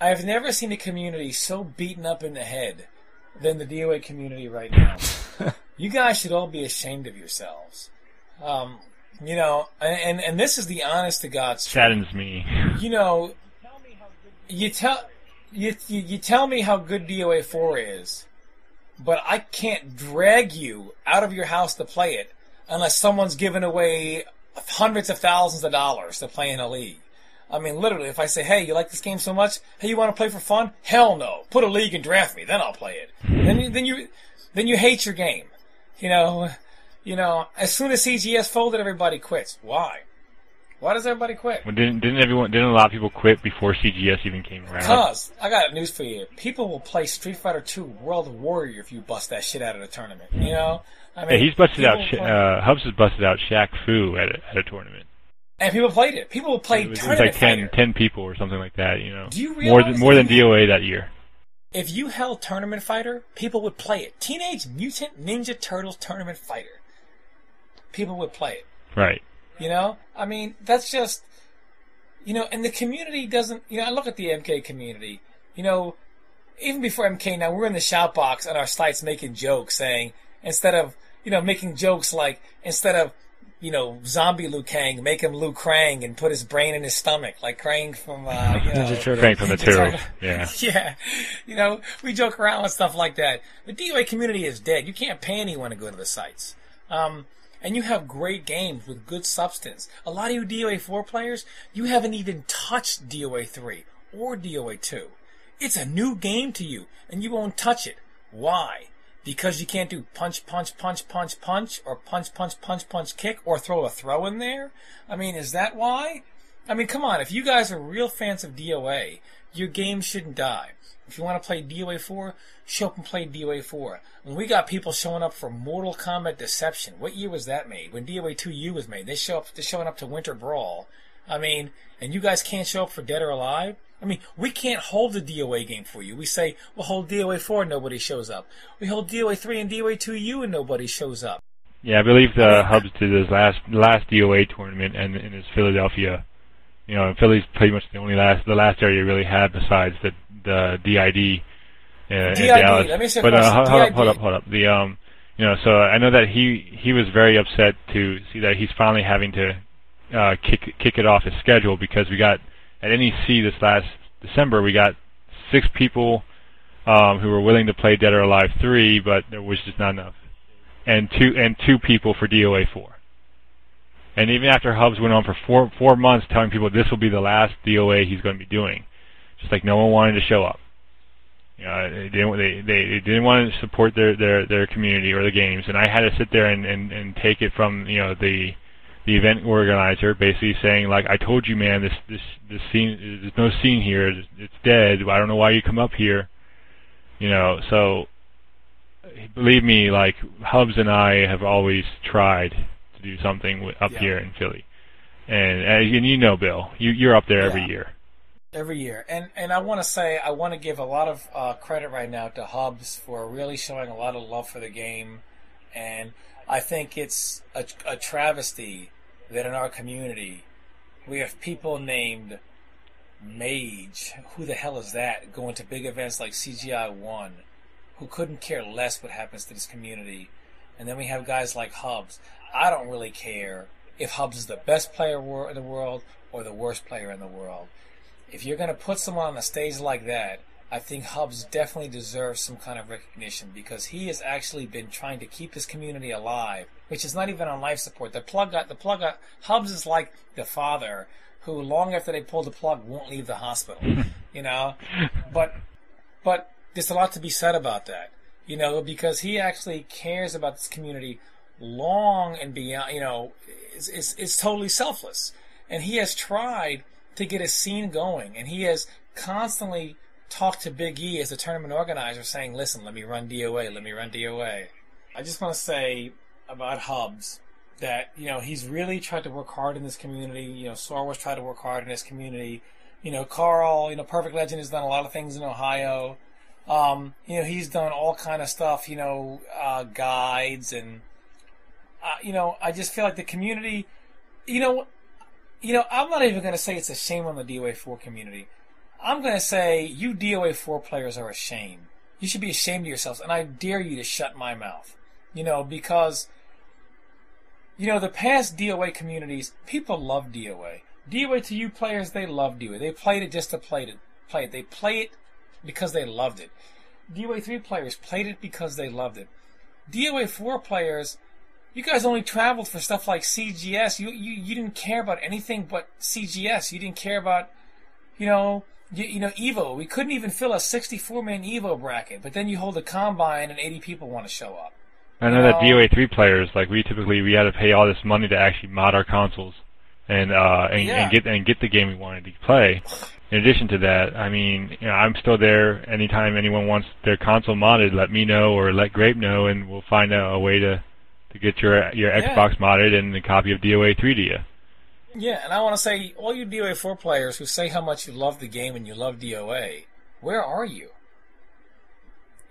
I've never seen a community so beaten up in the head than the DOA community right now. you guys should all be ashamed of yourselves. Um, You know, and, and this is the honest to God. Saddens me. You know, you tell you, you you tell me how good DOA four is, but I can't drag you out of your house to play it unless someone's giving away hundreds of thousands of dollars to play in a league. I mean, literally, if I say, "Hey, you like this game so much? Hey, you want to play for fun?" Hell no. Put a league and draft me, then I'll play it. Hmm. then, you- then you, then you hate your game. You know, you know. As soon as CGS folded, everybody quits. Why? Why does everybody quit? Well, didn't didn't everyone didn't a lot of people quit before CGS even came around? Cause I got news for you. People will play Street Fighter Two World Warrior if you bust that shit out of the tournament. You know, I mean, Yeah, he's busted out. play- Uh, Hubs has busted out Shaq Fu at a, at a tournament. and people played it. People played. It was, it was like 10, 10 people or something like that. You know, Do you more than more than DOA that year. If you held Tournament Fighter, people would play it. Teenage Mutant Ninja Turtles Tournament Fighter. People would play it. Right. You know, I mean, that's just, you know, and the community doesn't. You know, I look at the MK community. You know, even before MK, now we're in the shout box on our sites making jokes, saying instead of you know making jokes like instead of you know zombie Liu Kang, make him Liu Krang and put his brain in his stomach like Krang from uh, you know, Ninja Turtle. Frank from the Ninja Turtles. Turtle. Yeah. yeah, you know, we joke around with stuff like that. The DOA community is dead. You can't pay anyone to go to the sites. Um, and you have great games with good substance. A lot of you DOA 4 players, you haven't even touched DOA 3 or DOA 2. It's a new game to you, and you won't touch it. Why? Because you can't do punch, punch, punch, punch, punch, or punch, punch, punch, punch, kick, or throw a throw in there? I mean, is that why? I mean, come on, if you guys are real fans of DOA, your game shouldn't die. If you want to play DOA 4, show up and play DOA 4. When we got people showing up for Mortal Kombat Deception, what year was that made? When DOA 2U was made, they show up, they're showing up to Winter Brawl. I mean, and you guys can't show up for Dead or Alive? I mean, we can't hold the DOA game for you. We say, we'll hold DOA 4 and nobody shows up. We hold DOA 3 and DOA 2U and nobody shows up. Yeah, I believe the Hubs did his last last DOA tournament and in his Philadelphia. You know, Philly's pretty much the only last the last area you really had besides the the DID uh, in DID, Dallas. let me you but uh, hold, hold up, hold up, hold up. The um, you know, so I know that he he was very upset to see that he's finally having to uh, kick kick it off his schedule because we got at NEC this last December we got six people um, who were willing to play Dead or Alive three, but there was just not enough, and two and two people for DOA four. And even after Hubs went on for four four months telling people this will be the last DOA he's going to be doing, just like no one wanted to show up. You know, they didn't they, they, they didn't want to support their, their, their community or the games, and I had to sit there and, and, and take it from you know the the event organizer basically saying like I told you man this this this scene there's no scene here. It's, it's dead. I don't know why you come up here. You know so believe me like Hubs and I have always tried to do something up Yeah. here in Philly and and, you know Bill you you're up there every year every year. And and I want to say I want to give a lot of uh, credit right now to Hubs for really showing a lot of love for the game, and I think it's a, a travesty that in our community we have people named Mage. Who the hell is that? Going to big events like CGI One, who couldn't care less what happens to this community, and then we have guys like Hubs. I don't really care if Hubs is the best player in the world or the worst player in the world if you're going to put someone on a stage like that, I think Hubs definitely deserves some kind of recognition because he has actually been trying to keep his community alive, which is not even on life support. The plug got the plug got Hubs is like the father who, long after they pull the plug, won't leave the hospital. you know, but but there's a lot to be said about that. You know, because he actually cares about this community long and beyond. You know, it's it's, it's totally selfless, and he has tried to get a scene going, and he has constantly talked to Big E as a tournament organizer, saying, "Listen, let me run DOA, let me run DOA." I just want to say about Hubs that you know he's really tried to work hard in this community. You know, Star Wars tried to work hard in this community. You know, Carl, you know, Perfect Legend has done a lot of things in Ohio. Um, you know, he's done all kind of stuff. You know, uh, guides and uh, you know, I just feel like the community. You know, you know, I'm not even going to say it's a shame on the DOA 4 community. I'm going to say you DOA 4 players are a shame. You should be ashamed of yourselves, and I dare you to shut my mouth. You know, because you know, the past DOA communities, people love DOA. DOA 2U players, they love DOA. They played it just to play it. Play it. They play it because they loved it. DOA 3 players played it because they loved it. DOA 4 players, you guys only traveled for stuff like CGS. You, you, you didn't care about anything but CGS. You didn't care about, you know, you, you know, Evo. We couldn't even fill a 64 man Evo bracket, but then you hold a combine and 80 people want to show up. I know that DOA three players, like we typically we had to pay all this money to actually mod our consoles and uh and, Yeah. and get and get the game we wanted to play. In addition to that, I mean, you know, I'm still there. Anytime anyone wants their console modded, let me know or let Grape know, and we'll find out a way to to get your your Yeah. Xbox modded and a copy of DOA three to you. Yeah, and I want to say, all you DOA 4 players who say how much you love the game and you love DOA, where are you?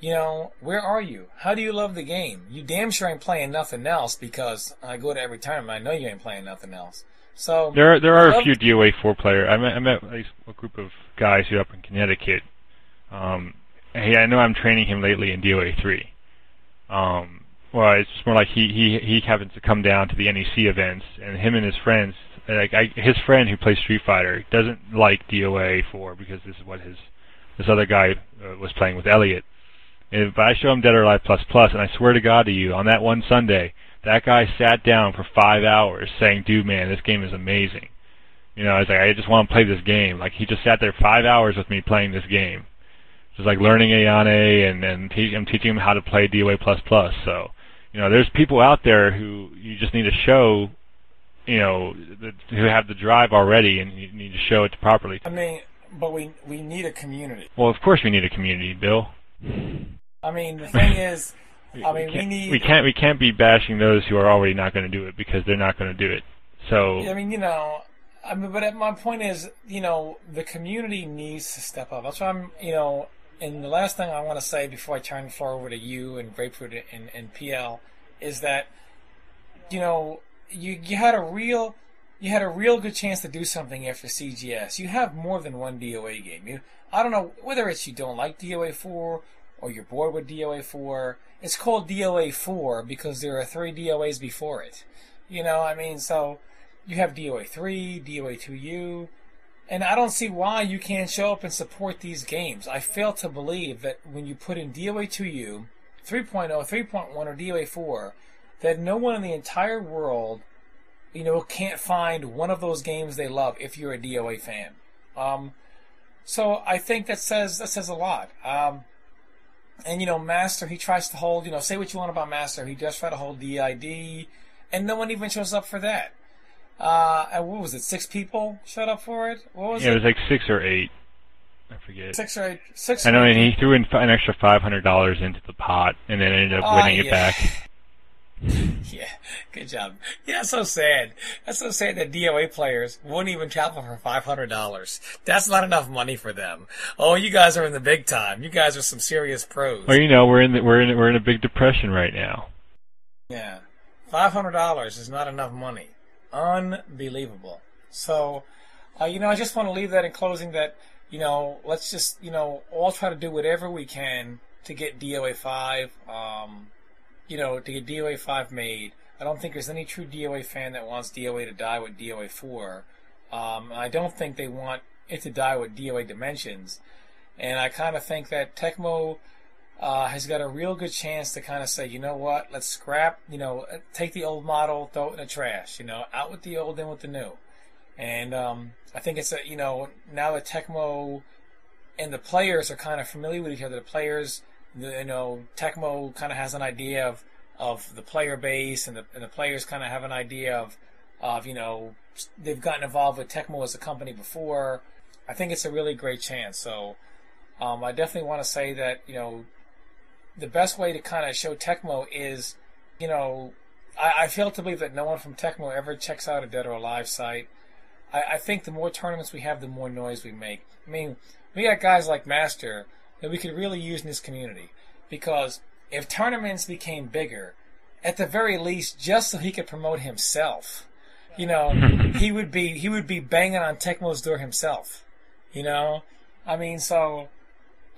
You know, where are you? How do you love the game? You damn sure ain't playing nothing else because I go to every tournament. I know you ain't playing nothing else. So There are, there are a few DOA four player. I met, I met a group of guys who are up in Connecticut. Um, and he, I know I'm training him lately in DOA three. Um, well, it's more like he he he happens to come down to the NEC events, and him and his friends, like I, his friend who plays Street Fighter, doesn't like DOA four because this is what his this other guy uh, was playing with Elliot. And, but I show him Dead or Alive Plus Plus, and I swear to God to you, on that one Sunday, that guy sat down for five hours saying, "Dude, man, this game is amazing." You know, I was like, I just want to play this game. Like he just sat there five hours with me playing this game, just like learning Ayane and and te- I'm teaching him how to play DOA plus plus. So, you know, there's people out there who you just need to show, you know, who have the drive already, and you need to show it properly. I mean, but we we need a community. Well, of course we need a community, Bill. I mean, the thing is, I mean, we can't, need. we can't we can't be bashing those who are already not going to do it because they're not going to do it. So I mean, you know, I mean, but my point is, you know, the community needs to step up. That's why I'm, you know, and the last thing I want to say before I turn the floor over to you and Grapefruit and, and PL is that, you know, you you had a real, you had a real good chance to do something after CGS. You have more than one DOA game. You, I don't know whether it's you don't like DOA four or you're bored with DOA four. It's called DOA four because there are three DOAs before it. You know, I mean, so you have DOA 3, DOA 2U, and I don't see why you can't show up and support these games. I fail to believe that when you put in DOA 2U, 3.0, 3.1, or DOA 4, that no one in the entire world, you know, can't find one of those games they love if you're a DOA fan. Um, so I think that says that says a lot. Um, and you know, Master, he tries to hold, you know, say what you want about Master, he does try to hold DID, and no one even shows up for that. Uh, and what was it? Six people showed up for it. What was yeah, it it? was like six or eight. I forget. Six or eight. Six. I know, and he threw in an extra five hundred dollars into the pot, and then ended up Oh, winning it back. Yeah, good job. Yeah, that's so sad. That's so sad that DOA players wouldn't even travel for five hundred dollars. That's not enough money for them. Oh, you guys are in the big time. You guys are some serious pros. Well, you know, we're in the, we're in we're in a big depression right now. Yeah, five hundred dollars is not enough money. Unbelievable. So, uh, you know, I just want to leave that in closing. That you know, let's just you know all try to do whatever we can to get DOA five. Um, you know, to get DOA five made. I don't think there's any true DOA fan that wants DOA to die with DOA four. Um, I don't think they want it to die with DOA Dimensions. And I kind of think that Tecmo uh, has got a real good chance to kind of say, you know what, let's scrap, you know, uh, take the old model, throw it in the trash, you know, out with the old, in with the new. And um, I think it's a, you know, now that Tecmo and the players are kind of familiar with each other, the players, you know, Tecmo kind of has an idea of, of the player base, and the, and the players kind of have an idea of, of, you know, they've gotten involved with Tecmo as a company before. I think it's a really great chance. So um, I definitely want to say that, you know, the best way to kind of show Tecmo is, you know, I, I fail to believe that no one from Tecmo ever checks out a Dead or Alive site. I, I think the more tournaments we have, the more noise we make. I mean, we got guys like Master that we could really use in this community because if tournaments became bigger, at the very least, just so he could promote himself, you know, he would be he would be banging on Tecmo's door himself. You know, I mean, so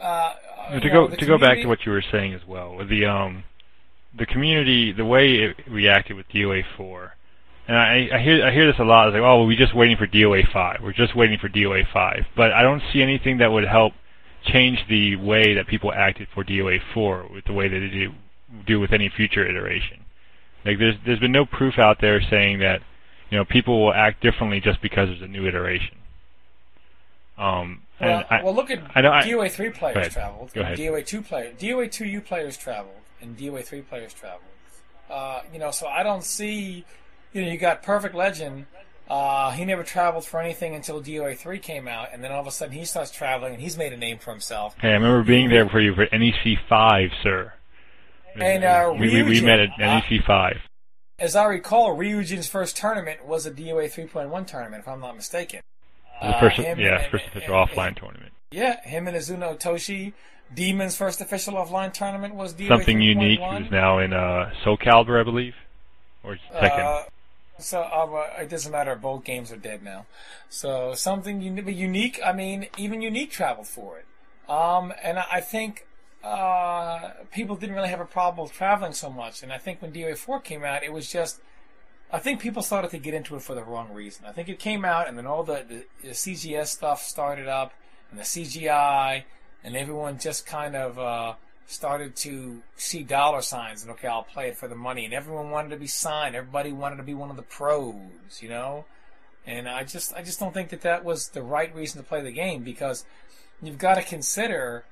uh, to you go to go back to what you were saying as well, with the um the community, the way it reacted with DOA four, and I, I hear I hear this a lot. It's like, oh, well, we're just waiting for DOA five. We're just waiting for DOA five. But I don't see anything that would help change the way that people acted for DOA four with the way that they do, do with any future iteration. Like there's there's been no proof out there saying that you know people will act differently just because there's a new iteration. Um, Well, and I, well, look at I know- I- DOA three players ahead. traveled, Go ahead. DOA two player, DOA two U players traveled, and DOA three players traveled. Uh, you know, so I don't see. You know, you got Perfect Legend. Uh, he never traveled for anything until DOA three came out, and then all of a sudden he starts traveling, and he's made a name for himself. hey, I remember being there for you for NEC five, sir. And, uh, we, we, we met at uh, NEC five. As I recall, Ryujin's first tournament was a DOA three point one tournament, if I'm not mistaken. The Uh, first, him yeah, and- first official and- offline tournament. Yeah, him and Azuno Toshi. Demon's first official offline tournament was DOA Something unique. 3.1. Who's now in uh, Soul Calibur, I believe, or Tekken. Uh, so uh, it doesn't matter. Both games are dead now. So something unique. I mean, even unique traveled for it. Um, and I think uh, people didn't really have a problem with traveling so much. And I think when DOA four came out, it was just. I think people started to get into it for the wrong reason. I think it came out, and then all the, the, the CGS stuff started up, and the CGI, and everyone just kind of uh, started to see dollar signs and okay, I'll play it for the money. And everyone wanted to be signed. Everybody wanted to be one of the pros, you know. And I just, I just don't think that that was the right reason to play the game because you've got to consider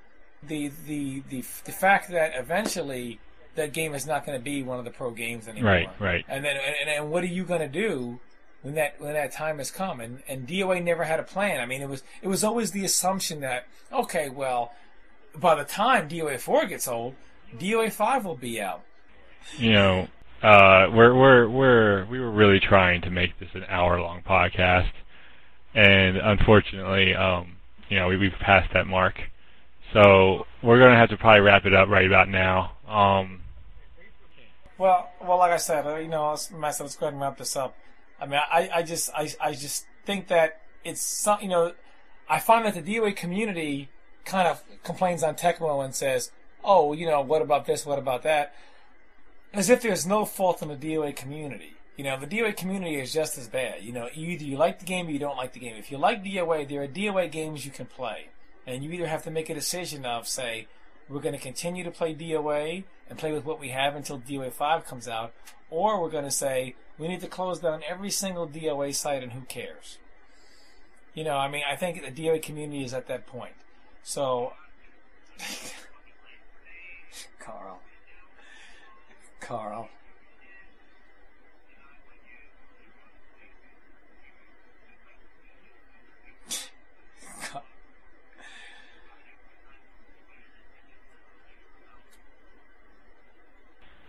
the the the the fact that eventually that game is not going to be one of the pro games anymore. Right, right. And then, and, and what are you going to do when that when that time has come? And and DOA never had a plan. I mean, it was it was always the assumption that okay, well, by the time DOA four gets old, DOA five will be out. you know, uh, we're we're we're we were really trying to make this an hour long podcast, and unfortunately, um, you know, we, we've passed that mark. So we're gonna have to probably wrap it up right about now. Um, Well, well, like I said, you know, let's, let's go ahead and wrap this up. I mean, I, I just, I, I just think that it's some, you know, I find that the DOA community kind of complains on Tecmo and says, "Oh, you know, what about this? What about that?" As if there's no fault in the DOA community. You know, the DOA community is just as bad. You know, either you like the game or you don't like the game. If you like DOA, there are DOA games you can play, and you either have to make a decision of, say, we're going to continue to play DOA and play with what we have until DOA 5 comes out, or we're going to say we need to close down every single DOA site and who cares. You know, I mean, I think the DOA community is at that point. So, Carl. Carl.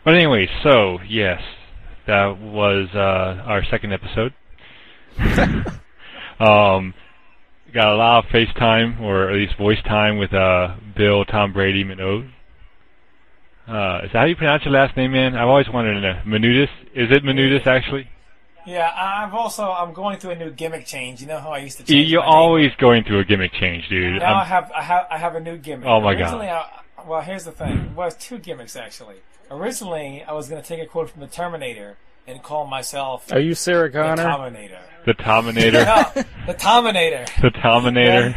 But anyway, so yes, that was uh, our second episode. um, got a lot of FaceTime or at least voice time with uh, Bill, Tom Brady, Minot. Uh, is that how you pronounce your last name, man? I've always wanted to know. Minutis? Is it Minutis actually? Yeah, I've also I'm going through a new gimmick change. You know how I used to You- change You're my name? always going through a gimmick change, dude. Now I I'm- have I have I have a new gimmick. Oh, my God. Originally, I, well, here's the thing. Well, it's two gimmicks actually. Originally, I was going to take a quote from the Terminator and call myself Are you Sarah Connor? the Terminator. the Terminator. No, the Terminator. the Tominator.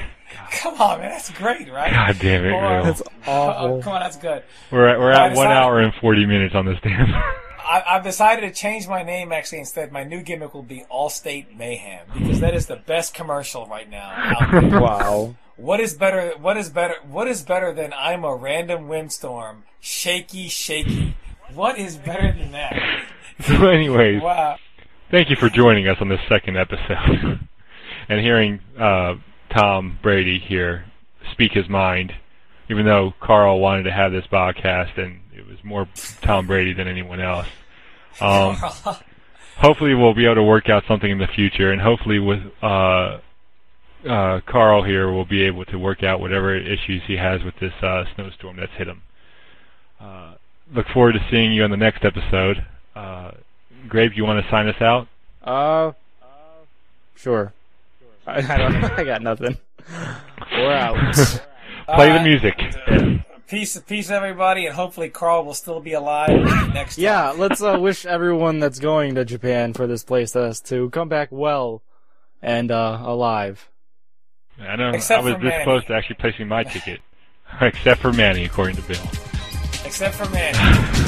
Come on, man, that's great, right? God damn it, Or- Bill. That's Oh, awful. come on, that's good. We're at, we're I at one hour and 40 minutes on this damn. I, I've decided to change my name actually. Instead, my new gimmick will be Allstate Mayhem because that is the best commercial right now. Wow. What is better? What is better? What is better than I'm a random windstorm, shaky, shaky? What is better than that? so anyways, Wow. thank you for joining us on this second episode. and hearing uh, Tom Brady here speak his mind, even though Carl wanted to have this podcast and it was more Tom Brady than anyone else. Um, hopefully we'll be able to work out something in the future, and hopefully with uh, uh, Carl here, we'll be able to work out whatever issues he has with this uh, snowstorm that's hit him. Uh, look forward to seeing you on the next episode. Uh, Grape, you want to sign us out? Uh, sure. I, I don't. I got nothing. We're out. Play the music. peace, peace, everybody, and hopefully Carl will still be alive next. Yeah, time. let's uh, wish everyone that's going to Japan for this place test to come back well and uh, alive. I know Except I was this Manny. close to actually placing my ticket, except for Manny, according to Bill. except for Manny.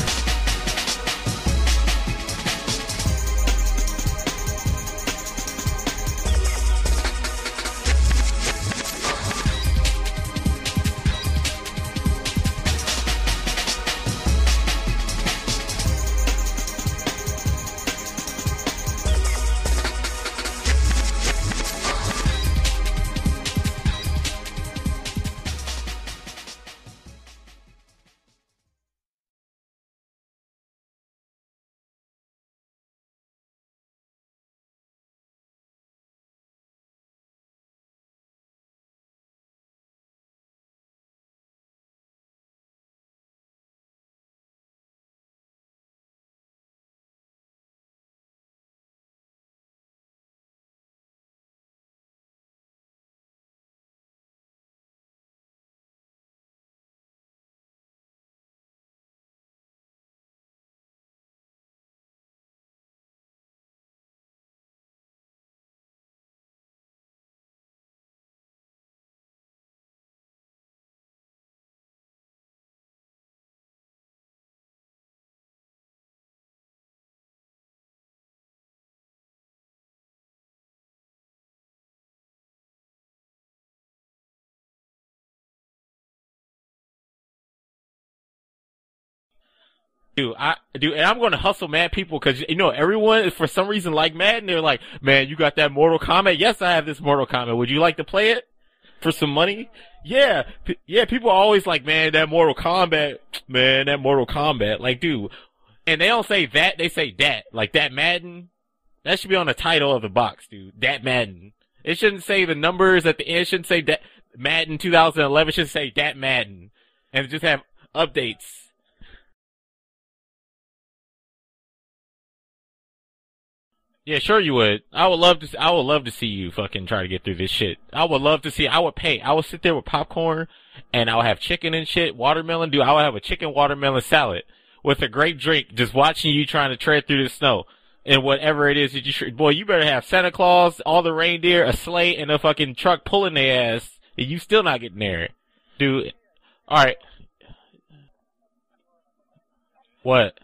Dude, I dude, and I'm to hustle mad people because you know everyone for some reason like Madden. They're like, man, you got that Mortal Kombat? Yes, I have this Mortal Kombat. Would you like to play it for some money? Yeah, P- yeah. People are always like, man, that Mortal Kombat, man, that Mortal Kombat. Like, dude, and they don't say that. They say that. Like that Madden. That should be on the title of the box, dude. That Madden. It shouldn't say the numbers at the end. It shouldn't say that Madden 2011. It should say that Madden, and just have updates. Yeah, sure you would. I would love to. I would love to see you fucking try to get through this shit. I would love to see. I would pay. I would sit there with popcorn, and I would have chicken and shit, watermelon. Dude, I would have a chicken watermelon salad with a great drink, just watching you trying to tread through the snow and whatever it is that you. tr- Boy, you better have Santa Claus, all the reindeer, a sleigh, and a fucking truck pulling their ass, and you still not getting there, dude. All right. What?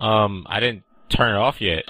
Um, I didn't turn it off yet.